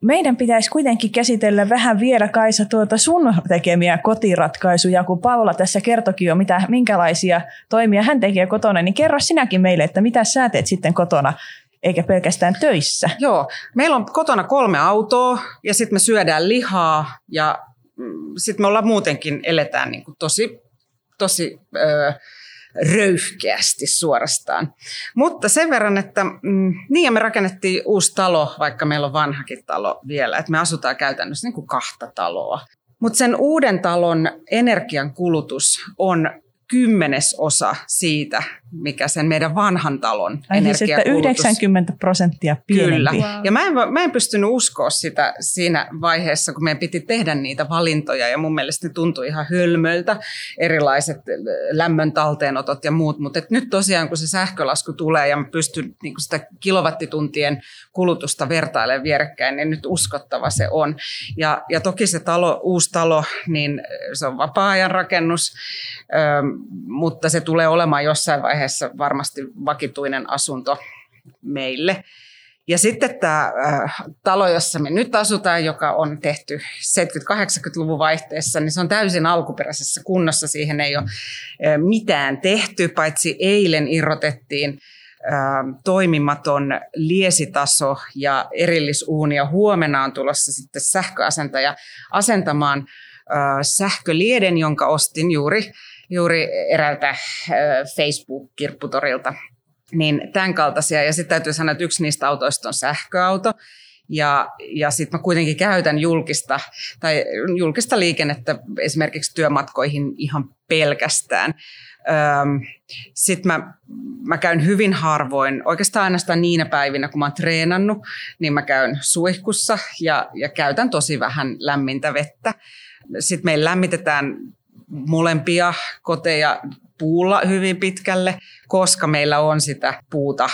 meidän pitäisi kuitenkin käsitellä vähän vielä Kaisa tuota sun tekemiä kotiratkaisuja, kun Paula tässä kertokin jo, mitä, minkälaisia toimia hän tekee kotona, niin kerro sinäkin meille, että mitä sä teet sitten kotona, eikä pelkästään töissä. Joo, meillä on kotona kolme autoa ja sitten me syödään lihaa ja mm, sitten me ollaan muutenkin, eletään niin kuin tosi, tosi öö, röyhkeästi suorastaan. Mutta sen verran, että mm, niin ja me rakennettiin uusi talo, vaikka meillä on vanhakin talo vielä, että me asutaan käytännössä niin kuin kahta taloa. Mutta sen uuden talon energian kulutus on kymmenesosa siitä, mikä sen meidän vanhan talon Ai siis, että 90 prosenttia pienempi. Kyllä. Wow. Ja mä en, mä en pystynyt uskoa sitä siinä vaiheessa, kun meidän piti tehdä niitä valintoja. Ja mun mielestä ne tuntui ihan hölmöltä, erilaiset lämmön talteenotot ja muut. Mutta nyt tosiaan, kun se sähkölasku tulee ja mä pystyn niin sitä kilowattituntien kulutusta vertailemaan vierekkäin, niin nyt uskottava se on. Ja, ja toki se talo, uusi talo, niin se on vapaa-ajan rakennus, mutta se tulee olemaan jossain vaiheessa varmasti vakituinen asunto meille. Ja sitten tämä talo, jossa me nyt asutaan, joka on tehty 70-80-luvun vaihteessa, niin se on täysin alkuperäisessä kunnossa. Siihen ei ole mitään tehty, paitsi eilen irrotettiin toimimaton liesitaso ja erillisuuni. Ja huomenna on tulossa sitten sähköasentaja asentamaan sähkölieden, jonka ostin juuri juuri eräältä Facebook-kirpputorilta. Niin tämän kaltaisia. Ja sitten täytyy sanoa, että yksi niistä autoista on sähköauto. Ja, ja sitten mä kuitenkin käytän julkista, tai julkista liikennettä esimerkiksi työmatkoihin ihan pelkästään. Sitten mä, mä käyn hyvin harvoin, oikeastaan ainoastaan niinä päivinä, kun mä oon treenannut, niin mä käyn suihkussa ja, ja käytän tosi vähän lämmintä vettä. Sitten meillä lämmitetään molempia koteja puulla hyvin pitkälle, koska meillä on sitä puuta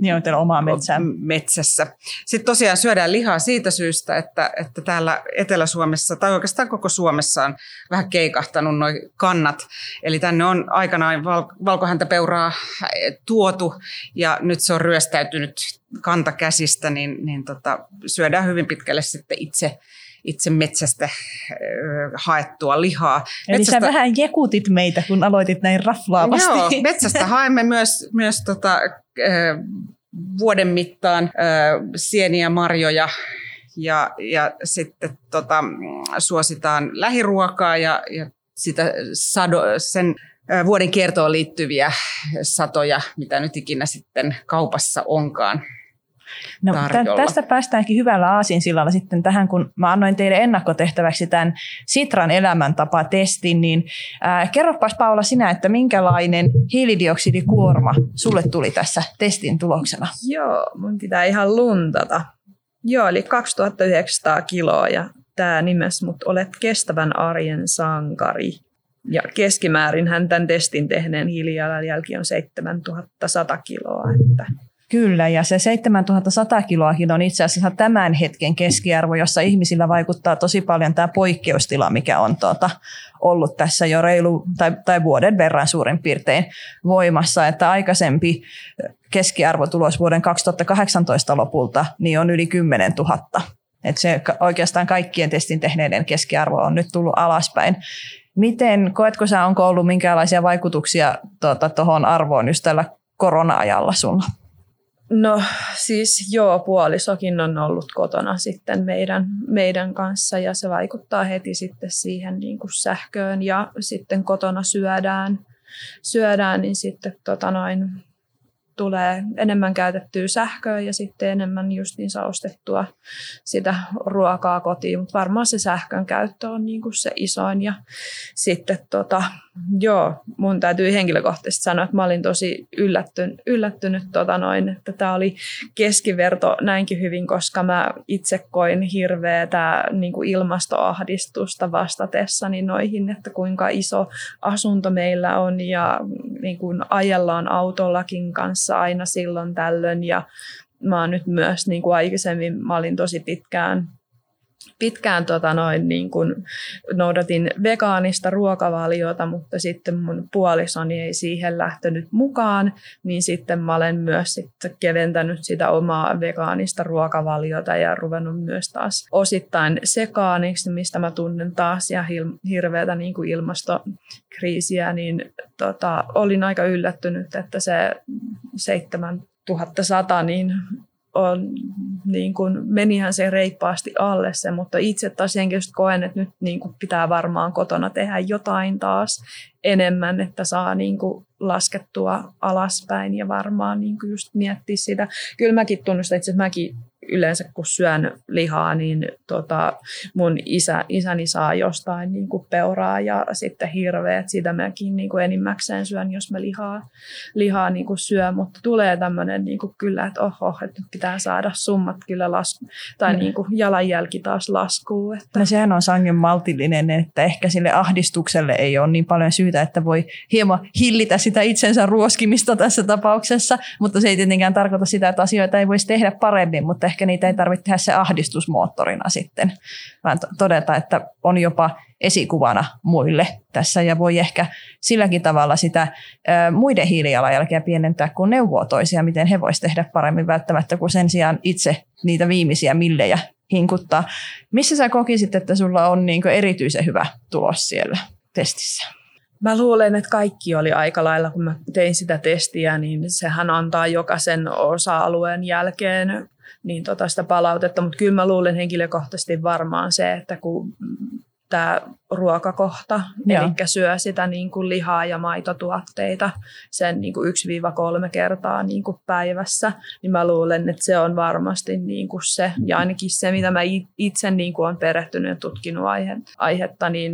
Niin teillä omaa metsää. metsässä. Sitten tosiaan syödään lihaa siitä syystä, että, että täällä Etelä-Suomessa tai oikeastaan koko Suomessa on vähän keikahtanut nuo kannat. Eli tänne on aikanaan val- valkohäntäpeuraa tuotu ja nyt se on ryöstäytynyt kanta käsistä, niin, niin tota, syödään hyvin pitkälle sitten itse itse metsästä haettua lihaa. Eli metsästä, sä vähän jekutit meitä, kun aloitit näin raflaavasti. Joo, metsästä haemme myös, myös tota, vuoden mittaan sieniä, marjoja ja, ja sitten tota, suositaan lähiruokaa ja, ja sitä sado, sen vuoden kiertoon liittyviä satoja, mitä nyt ikinä sitten kaupassa onkaan. No, tästä päästäänkin hyvällä aasinsillalla sitten tähän, kun mä annoin teille ennakkotehtäväksi tämän Sitran elämäntapa-testin, niin äh, kerropas Paula sinä, että minkälainen hiilidioksidikuorma sulle tuli tässä testin tuloksena? Joo, mun pitää ihan luntata. Joo, eli 2900 kiloa ja tämä nimes mut olet kestävän arjen sankari. Ja keskimäärin hän tämän testin tehneen hiilijalanjälki on 7100 kiloa. Että Kyllä, ja se 7100 kiloakin on itse asiassa tämän hetken keskiarvo, jossa ihmisillä vaikuttaa tosi paljon tämä poikkeustila, mikä on tuota, ollut tässä jo reilu tai, tai vuoden verran suurin piirtein voimassa, että aikaisempi keskiarvotulos vuoden 2018 lopulta niin on yli 10 000. Et se oikeastaan kaikkien testin tehneiden keskiarvo on nyt tullut alaspäin. Miten, koetko sä, onko ollut minkälaisia vaikutuksia tuohon tuota, arvoon just tällä korona-ajalla sulla? No siis joo, puolisokin on ollut kotona sitten meidän, meidän kanssa ja se vaikuttaa heti sitten siihen niin kuin sähköön ja sitten kotona syödään, syödään niin sitten tota noin, tulee enemmän käytettyä sähköä ja sitten enemmän just niin ostettua sitä ruokaa kotiin, mutta varmaan se sähkön käyttö on niin kuin se isoin. Ja sitten tota, joo, mun täytyy henkilökohtaisesti sanoa, että mä olin tosi yllättynyt, yllättynyt tota noin, että tämä oli keskiverto näinkin hyvin, koska mä itse koin hirveätä niin kuin ilmastoahdistusta vastatessani noihin, että kuinka iso asunto meillä on ja niin kuin ajellaan autollakin kanssa aina silloin tällöin. Ja mä oon nyt myös niin kuin aikaisemmin, mä olin tosi pitkään pitkään tota noin, niin kun noudatin vegaanista ruokavaliota, mutta sitten mun puolisoni ei siihen lähtenyt mukaan, niin sitten mä olen myös sitten keventänyt sitä omaa vegaanista ruokavaliota ja ruvennut myös taas osittain sekaaniksi, mistä mä tunnen taas ja hirveätä niin kuin ilmastokriisiä, niin tota, olin aika yllättynyt, että se 7100 niin on, niin kuin, menihän se reippaasti alle se, mutta itse taas just koen, että nyt niin kuin pitää varmaan kotona tehdä jotain taas enemmän, että saa niin kuin laskettua alaspäin ja varmaan niin kuin just miettiä sitä. Kyllä mäkin tunnustan, että mäkin yleensä kun syön lihaa, niin tota, mun isä, isäni saa jostain niin kuin peuraa ja sitten hirveät. Sitä mäkin niin kuin enimmäkseen syön, jos mä lihaa, lihaa niin kuin syö, mutta tulee tämmöinen niin kuin kyllä, että oho, että nyt pitää saada summat kyllä lasku, tai mm. niin kuin jalanjälki taas laskuu. Että. No sehän on sangen maltillinen, että ehkä sille ahdistukselle ei ole niin paljon syytä, että voi hieman hillitä sitä itsensä ruoskimista tässä tapauksessa, mutta se ei tietenkään tarkoita sitä, että asioita ei voisi tehdä paremmin, mutta ehkä niitä ei tarvitse tehdä se ahdistusmoottorina sitten, vaan todeta, että on jopa esikuvana muille tässä ja voi ehkä silläkin tavalla sitä ö, muiden hiilijalanjälkeä pienentää, kun neuvoo toisia, miten he voisivat tehdä paremmin välttämättä, kuin sen sijaan itse niitä viimeisiä millejä hinkuttaa. Missä sä kokisit, että sulla on niin erityisen hyvä tulos siellä testissä? Mä luulen, että kaikki oli aika lailla, kun mä tein sitä testiä, niin sehän antaa jokaisen osa-alueen jälkeen niin tota sitä palautetta, mutta kyllä mä luulen henkilökohtaisesti varmaan se, että kun tämä ruokakohta, Joo. eli syö sitä niin kuin lihaa ja maitotuotteita sen niin kuin 1-3 kertaa niin kuin päivässä, niin mä luulen, että se on varmasti niin kuin se, ja ainakin se, mitä mä itse niin kuin olen perehtynyt ja tutkinut aihe, aihetta, niin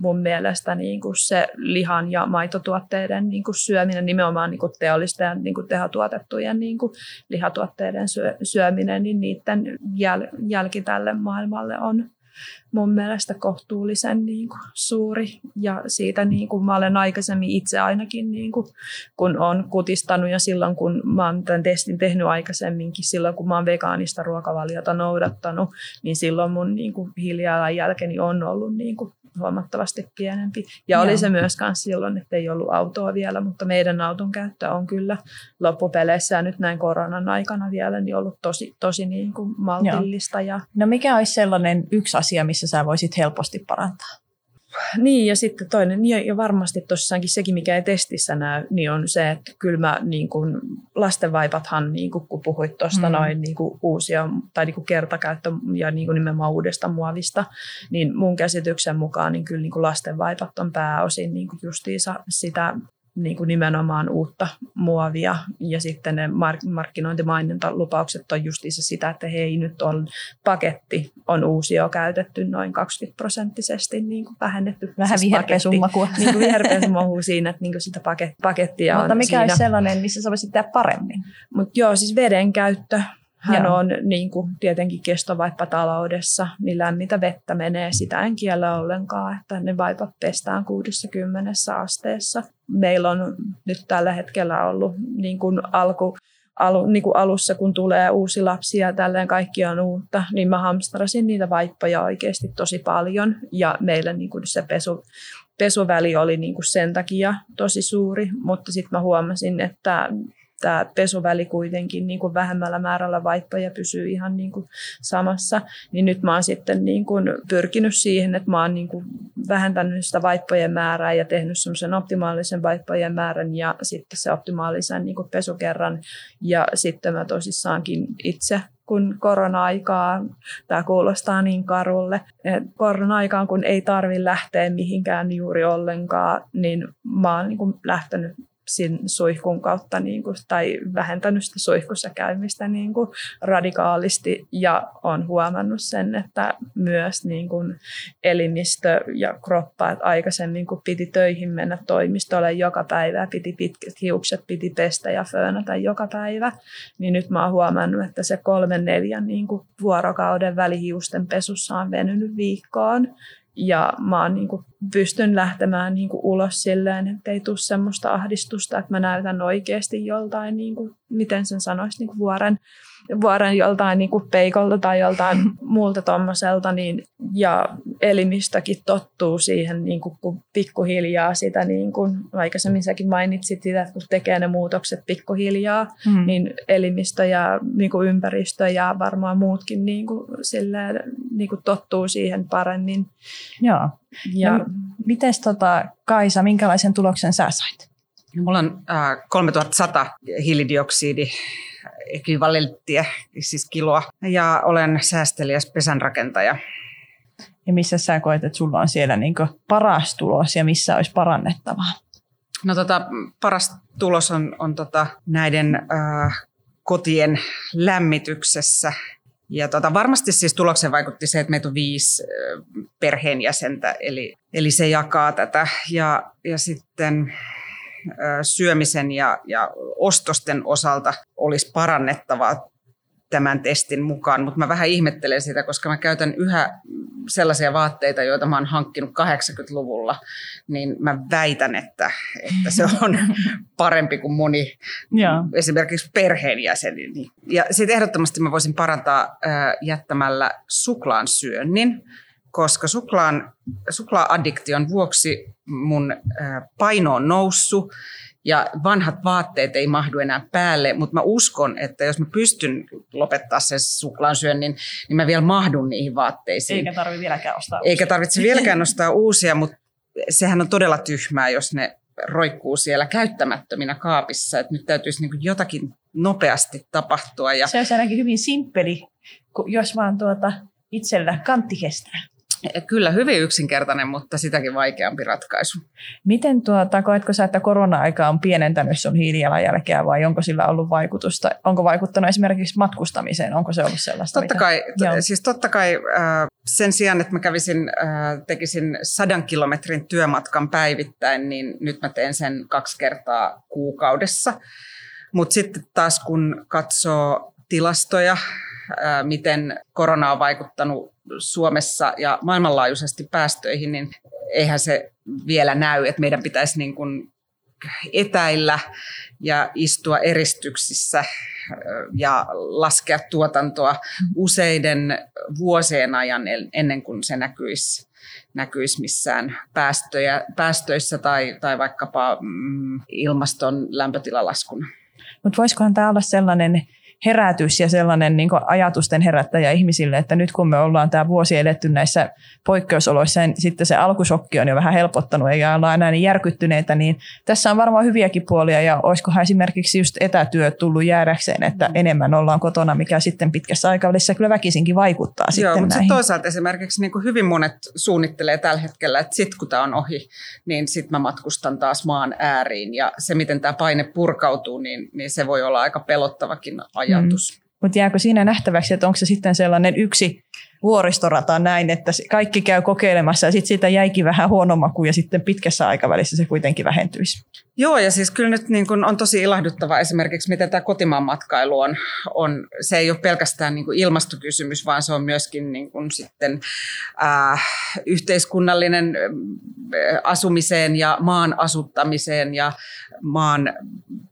mun mielestä niin kuin se lihan ja maitotuotteiden niin kuin syöminen, nimenomaan niin kuin teollisten ja niin kuin tehotuotettujen niin kuin lihatuotteiden syö, syöminen, niin niiden jäl, jälki tälle maailmalle on mun mielestä kohtuullisen niin kuin, suuri. Ja siitä niin kuin, mä olen aikaisemmin itse ainakin, niin kuin, kun on kutistanut ja silloin kun mä oon tämän testin tehnyt aikaisemminkin, silloin kun mä oon vegaanista ruokavaliota noudattanut, niin silloin mun niin kuin, hiilijalanjälkeni on ollut niin kuin, huomattavasti pienempi. Ja oli Joo. se myös silloin, että ei ollut autoa vielä, mutta meidän auton käyttö on kyllä loppupeleissä ja nyt näin koronan aikana vielä niin ollut tosi, tosi niin kuin maltillista. Ja... No mikä olisi sellainen yksi asia, missä sä voisit helposti parantaa? Niin, ja sitten toinen, ja, ja varmasti tuossakin sekin, mikä ei testissä näy, niin on se, että kyllä mä niin kuin, lastenvaipathan, niin kuin, kun puhuit tuosta mm. noin niin kuin, uusia, tai niin kuin kertakäyttö ja niin kuin nimenomaan uudesta muovista, niin mun käsityksen mukaan niin kyllä niin kuin lastenvaipat on pääosin niin kuin justiinsa sitä niin kuin nimenomaan uutta muovia ja sitten ne mark- markkinointimainintalupaukset on justiinsa sitä, että hei nyt on paketti, on uusi jo käytetty noin 20 prosenttisesti niin kuin vähennetty. Vähän siis viherpesumakua. Niin kuin viherpesumakua siinä, että niin kuin sitä pakettia Mutta on mikä siinä. olisi sellainen, missä sä voisit tehdä paremmin? Mutta joo, siis veden käyttö hän Joo. on niin kuin, tietenkin taloudessa, niin lämmintä vettä menee. Sitä en kiellä ollenkaan, että ne vaipat pestään 60 asteessa. Meillä on nyt tällä hetkellä ollut niin kuin alku, alu, niin kuin alussa, kun tulee uusi lapsi ja tälleen kaikki on uutta, niin mä hamstrasin niitä vaippoja oikeasti tosi paljon. Ja meillä niin kuin se pesu, pesuväli oli niin kuin sen takia tosi suuri, mutta sitten mä huomasin, että tämä pesuväli kuitenkin niin kuin vähemmällä määrällä vaippoja pysyy ihan niin kuin samassa, niin nyt mä oon sitten niin kuin pyrkinyt siihen, että mä oon niin kuin vähentänyt sitä vaippojen määrää ja tehnyt semmoisen optimaalisen vaippojen määrän ja sitten se optimaalisen niin kuin pesukerran. Ja sitten mä tosissaankin itse kun korona-aikaa, tämä kuulostaa niin karulle, että korona-aikaan kun ei tarvi lähteä mihinkään juuri ollenkaan, niin mä oon niin lähtenyt sin suihkun kautta niin kuin, tai vähentänyt sitä suihkussa käymistä niin kuin, radikaalisti ja on huomannut sen, että myös niin kuin, elimistö ja kroppa, että aikaisemmin kun piti töihin mennä toimistolle joka päivä, piti pitkät hiukset, piti pestä ja föönätä joka päivä, niin nyt mä oon huomannut, että se kolmen neljän niin kuin, vuorokauden välihiusten pesussa on venynyt viikkoon ja mä oon, niin kuin, pystyn lähtemään niin kuin, ulos silleen, että ei tule semmoista ahdistusta, että mä näytän oikeasti joltain, niin kuin, miten sen sanoisi, niin kuin vuoren vuoren joltain niin kuin peikolta tai joltain muulta tuommoiselta, niin, ja elimistökin tottuu siihen niin kuin, kun pikkuhiljaa sitä, niin kuin aikaisemmin säkin mainitsit sitä, että kun tekee ne muutokset pikkuhiljaa, mm. niin elimistö ja niin kuin ympäristö ja varmaan muutkin niin kuin, silleen, niin kuin tottuu siihen paremmin. Joo. Ja, no, mites tota, Kaisa, minkälaisen tuloksen sä sait? Mulla on äh, 3100 hiilidioksidi ekvivalenttia, siis kiloa. Ja olen säästeliäs pesänrakentaja. Ja missä sä koet, että sulla on siellä niin paras tulos ja missä olisi parannettavaa? No tota, paras tulos on, on tota, näiden äh, kotien lämmityksessä. Ja tota, varmasti siis tuloksen vaikutti se, että meitä on viisi äh, perheenjäsentä, eli, eli se jakaa tätä. Ja, ja sitten syömisen ja, ja ostosten osalta olisi parannettavaa tämän testin mukaan, mutta mä vähän ihmettelen sitä, koska mä käytän yhä sellaisia vaatteita, joita mä oon hankkinut 80-luvulla, niin mä väitän, että, että se on parempi kuin moni ja. esimerkiksi perheenjäseni. Ja sitten ehdottomasti mä voisin parantaa jättämällä suklaan syönnin, koska suklaan, suklaa-addiktion vuoksi mun paino on noussut ja vanhat vaatteet ei mahdu enää päälle, mutta mä uskon, että jos mä pystyn lopettaa sen suklaan syönnin, niin mä vielä mahdun niihin vaatteisiin. Eikä tarvitse vieläkään ostaa uusia. Eikä tarvitse vieläkään ostaa uusia, mutta sehän on todella tyhmää, jos ne roikkuu siellä käyttämättöminä kaapissa. Että nyt täytyisi niin jotakin nopeasti tapahtua. Ja... Se olisi ainakin hyvin simppeli, jos vaan tuota itsellä kantti kestää. Kyllä, hyvin yksinkertainen, mutta sitäkin vaikeampi ratkaisu. Miten tuota, koetko sä, että korona-aika on pienentänyt sun hiilijalanjälkeä vai onko sillä ollut vaikutusta? Onko vaikuttanut esimerkiksi matkustamiseen? Onko se ollut sellaista? Totta kai, mitä... siis totta kai äh, sen sijaan, että mä kävisin, äh, tekisin sadan kilometrin työmatkan päivittäin, niin nyt mä teen sen kaksi kertaa kuukaudessa. Mutta sitten taas kun katsoo tilastoja, miten korona on vaikuttanut Suomessa ja maailmanlaajuisesti päästöihin, niin eihän se vielä näy, että meidän pitäisi niin kuin etäillä ja istua eristyksissä ja laskea tuotantoa useiden vuosien ajan ennen kuin se näkyisi, näkyisi missään päästöjä, päästöissä tai, tai vaikkapa mm, ilmaston lämpötilalaskuna. Mutta voisikohan tämä olla sellainen herätys ja sellainen niin ajatusten herättäjä ihmisille, että nyt kun me ollaan tämä vuosi eletty näissä poikkeusoloissa, niin sitten se alkusokki on jo vähän helpottanut, eikä olla enää niin järkyttyneitä, niin tässä on varmaan hyviäkin puolia, ja olisikohan esimerkiksi just etätyö tullut jäädäkseen, että mm. enemmän ollaan kotona, mikä sitten pitkässä aikavälissä kyllä väkisinkin vaikuttaa Joo, sitten mutta toisaalta esimerkiksi niin kuin hyvin monet suunnittelee tällä hetkellä, että sitten kun tämä on ohi, niin sitten mä matkustan taas maan ääriin, ja se miten tämä paine purkautuu, niin, niin se voi olla aika pelottavakin ajatus. Mm. Mutta jääkö siinä nähtäväksi, että onko se sitten sellainen yksi vuoristorata näin, että kaikki käy kokeilemassa ja sitten siitä jäikin vähän huono maku ja sitten pitkässä aikavälissä se kuitenkin vähentyisi. Joo, ja siis kyllä nyt niin kun on tosi ilahduttava esimerkiksi, miten tämä kotimaan matkailu on. on se ei ole pelkästään niin ilmastokysymys, vaan se on myöskin niin kuin sitten äh, yhteiskunnallinen äh, asumiseen ja maan asuttamiseen ja maan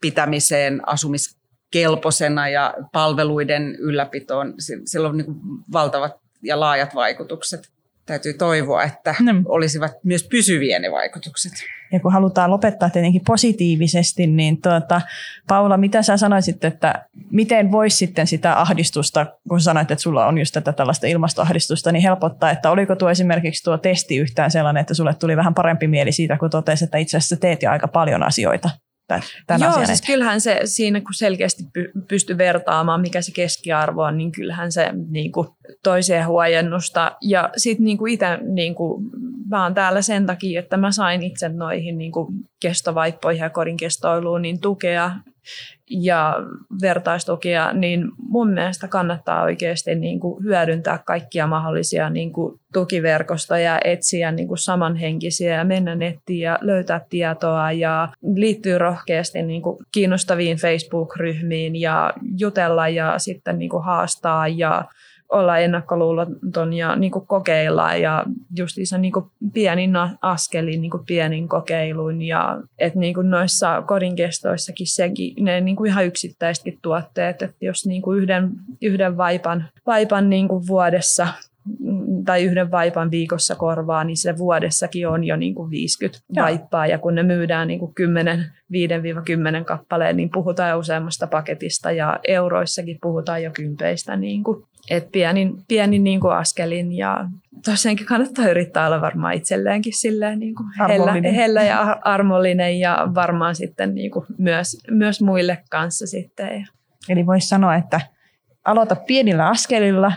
pitämiseen, asumis kelpoisena ja palveluiden ylläpitoon. Sillä on niin valtavat ja laajat vaikutukset. Täytyy toivoa, että no. olisivat myös pysyviä ne vaikutukset. Ja kun halutaan lopettaa tietenkin positiivisesti, niin tuota, Paula, mitä sä sanoisit, että miten voisi sitten sitä ahdistusta, kun sanoit, että sulla on just tätä tällaista ilmastoahdistusta, niin helpottaa, että oliko tuo esimerkiksi tuo testi yhtään sellainen, että sulle tuli vähän parempi mieli siitä, kun totesit, että itse asiassa teet jo aika paljon asioita tämän Joo, asian siis kyllähän se siinä, kun selkeästi pysty vertaamaan, mikä se keskiarvo on, niin kyllähän se niin kuin, toiseen huojennusta. Ja sitten niin itse, niin kuin, mä oon täällä sen takia, että mä sain itse noihin niin kuin, kestovaippoihin ja kodin kestoiluun niin tukea ja vertaistukia, niin mun mielestä kannattaa oikeasti niin kuin hyödyntää kaikkia mahdollisia niin kuin tukiverkostoja, etsiä niin kuin samanhenkisiä ja mennä nettiin ja löytää tietoa ja liittyy rohkeasti niin kuin kiinnostaviin Facebook-ryhmiin ja jutella ja sitten niin kuin haastaa ja olla ennakkoluuloton ja niin kuin kokeilla ja justiinsa niin kuin pienin askelin, niin kuin pienin kokeiluin ja että niin kuin noissa kodinkestoissakin sekin, ne niin kuin ihan yksittäisetkin tuotteet, että jos niin kuin yhden, yhden vaipan, vaipan niin kuin vuodessa tai yhden vaipan viikossa korvaa, niin se vuodessakin on jo niin kuin 50 Joo. vaippaa. Ja kun ne myydään niin kuin 10, 5-10 kappaleen, niin puhutaan jo useammasta paketista ja euroissakin puhutaan jo kympeistä. Niin kuin. Et pienin, pienin niin kuin askelin ja tosiaankin kannattaa yrittää olla varmaan itselleenkin silleen niin kuin hellä, hellä ja armollinen ja varmaan sitten niin kuin myös, myös muille kanssa sitten. Eli voisi sanoa, että aloita pienillä askelilla,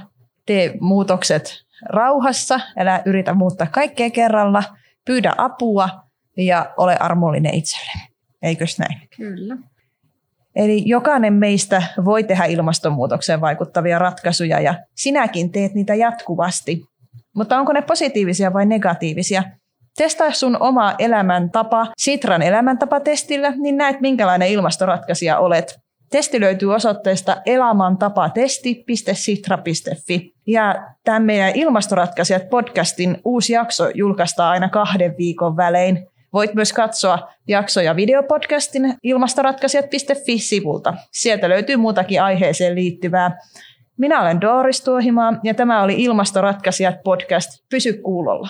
tee muutokset rauhassa, älä yritä muuttaa kaikkea kerralla, pyydä apua ja ole armollinen itselle. Eikös näin? Kyllä. Eli jokainen meistä voi tehdä ilmastonmuutokseen vaikuttavia ratkaisuja ja sinäkin teet niitä jatkuvasti. Mutta onko ne positiivisia vai negatiivisia? Testaa sun oma elämäntapa Sitran elämäntapatestillä, niin näet minkälainen ilmastoratkaisija olet. Testi löytyy osoitteesta elämäntapatesti.sitra.fi. Ja tämän meidän Ilmastoratkaisijat podcastin uusi jakso julkaistaan aina kahden viikon välein. Voit myös katsoa jaksoja videopodcastin ilmastoratkaisijat.fi-sivulta. Sieltä löytyy muutakin aiheeseen liittyvää. Minä olen Doris Tuohimaa ja tämä oli Ilmastoratkaisijat podcast. Pysy kuulolla.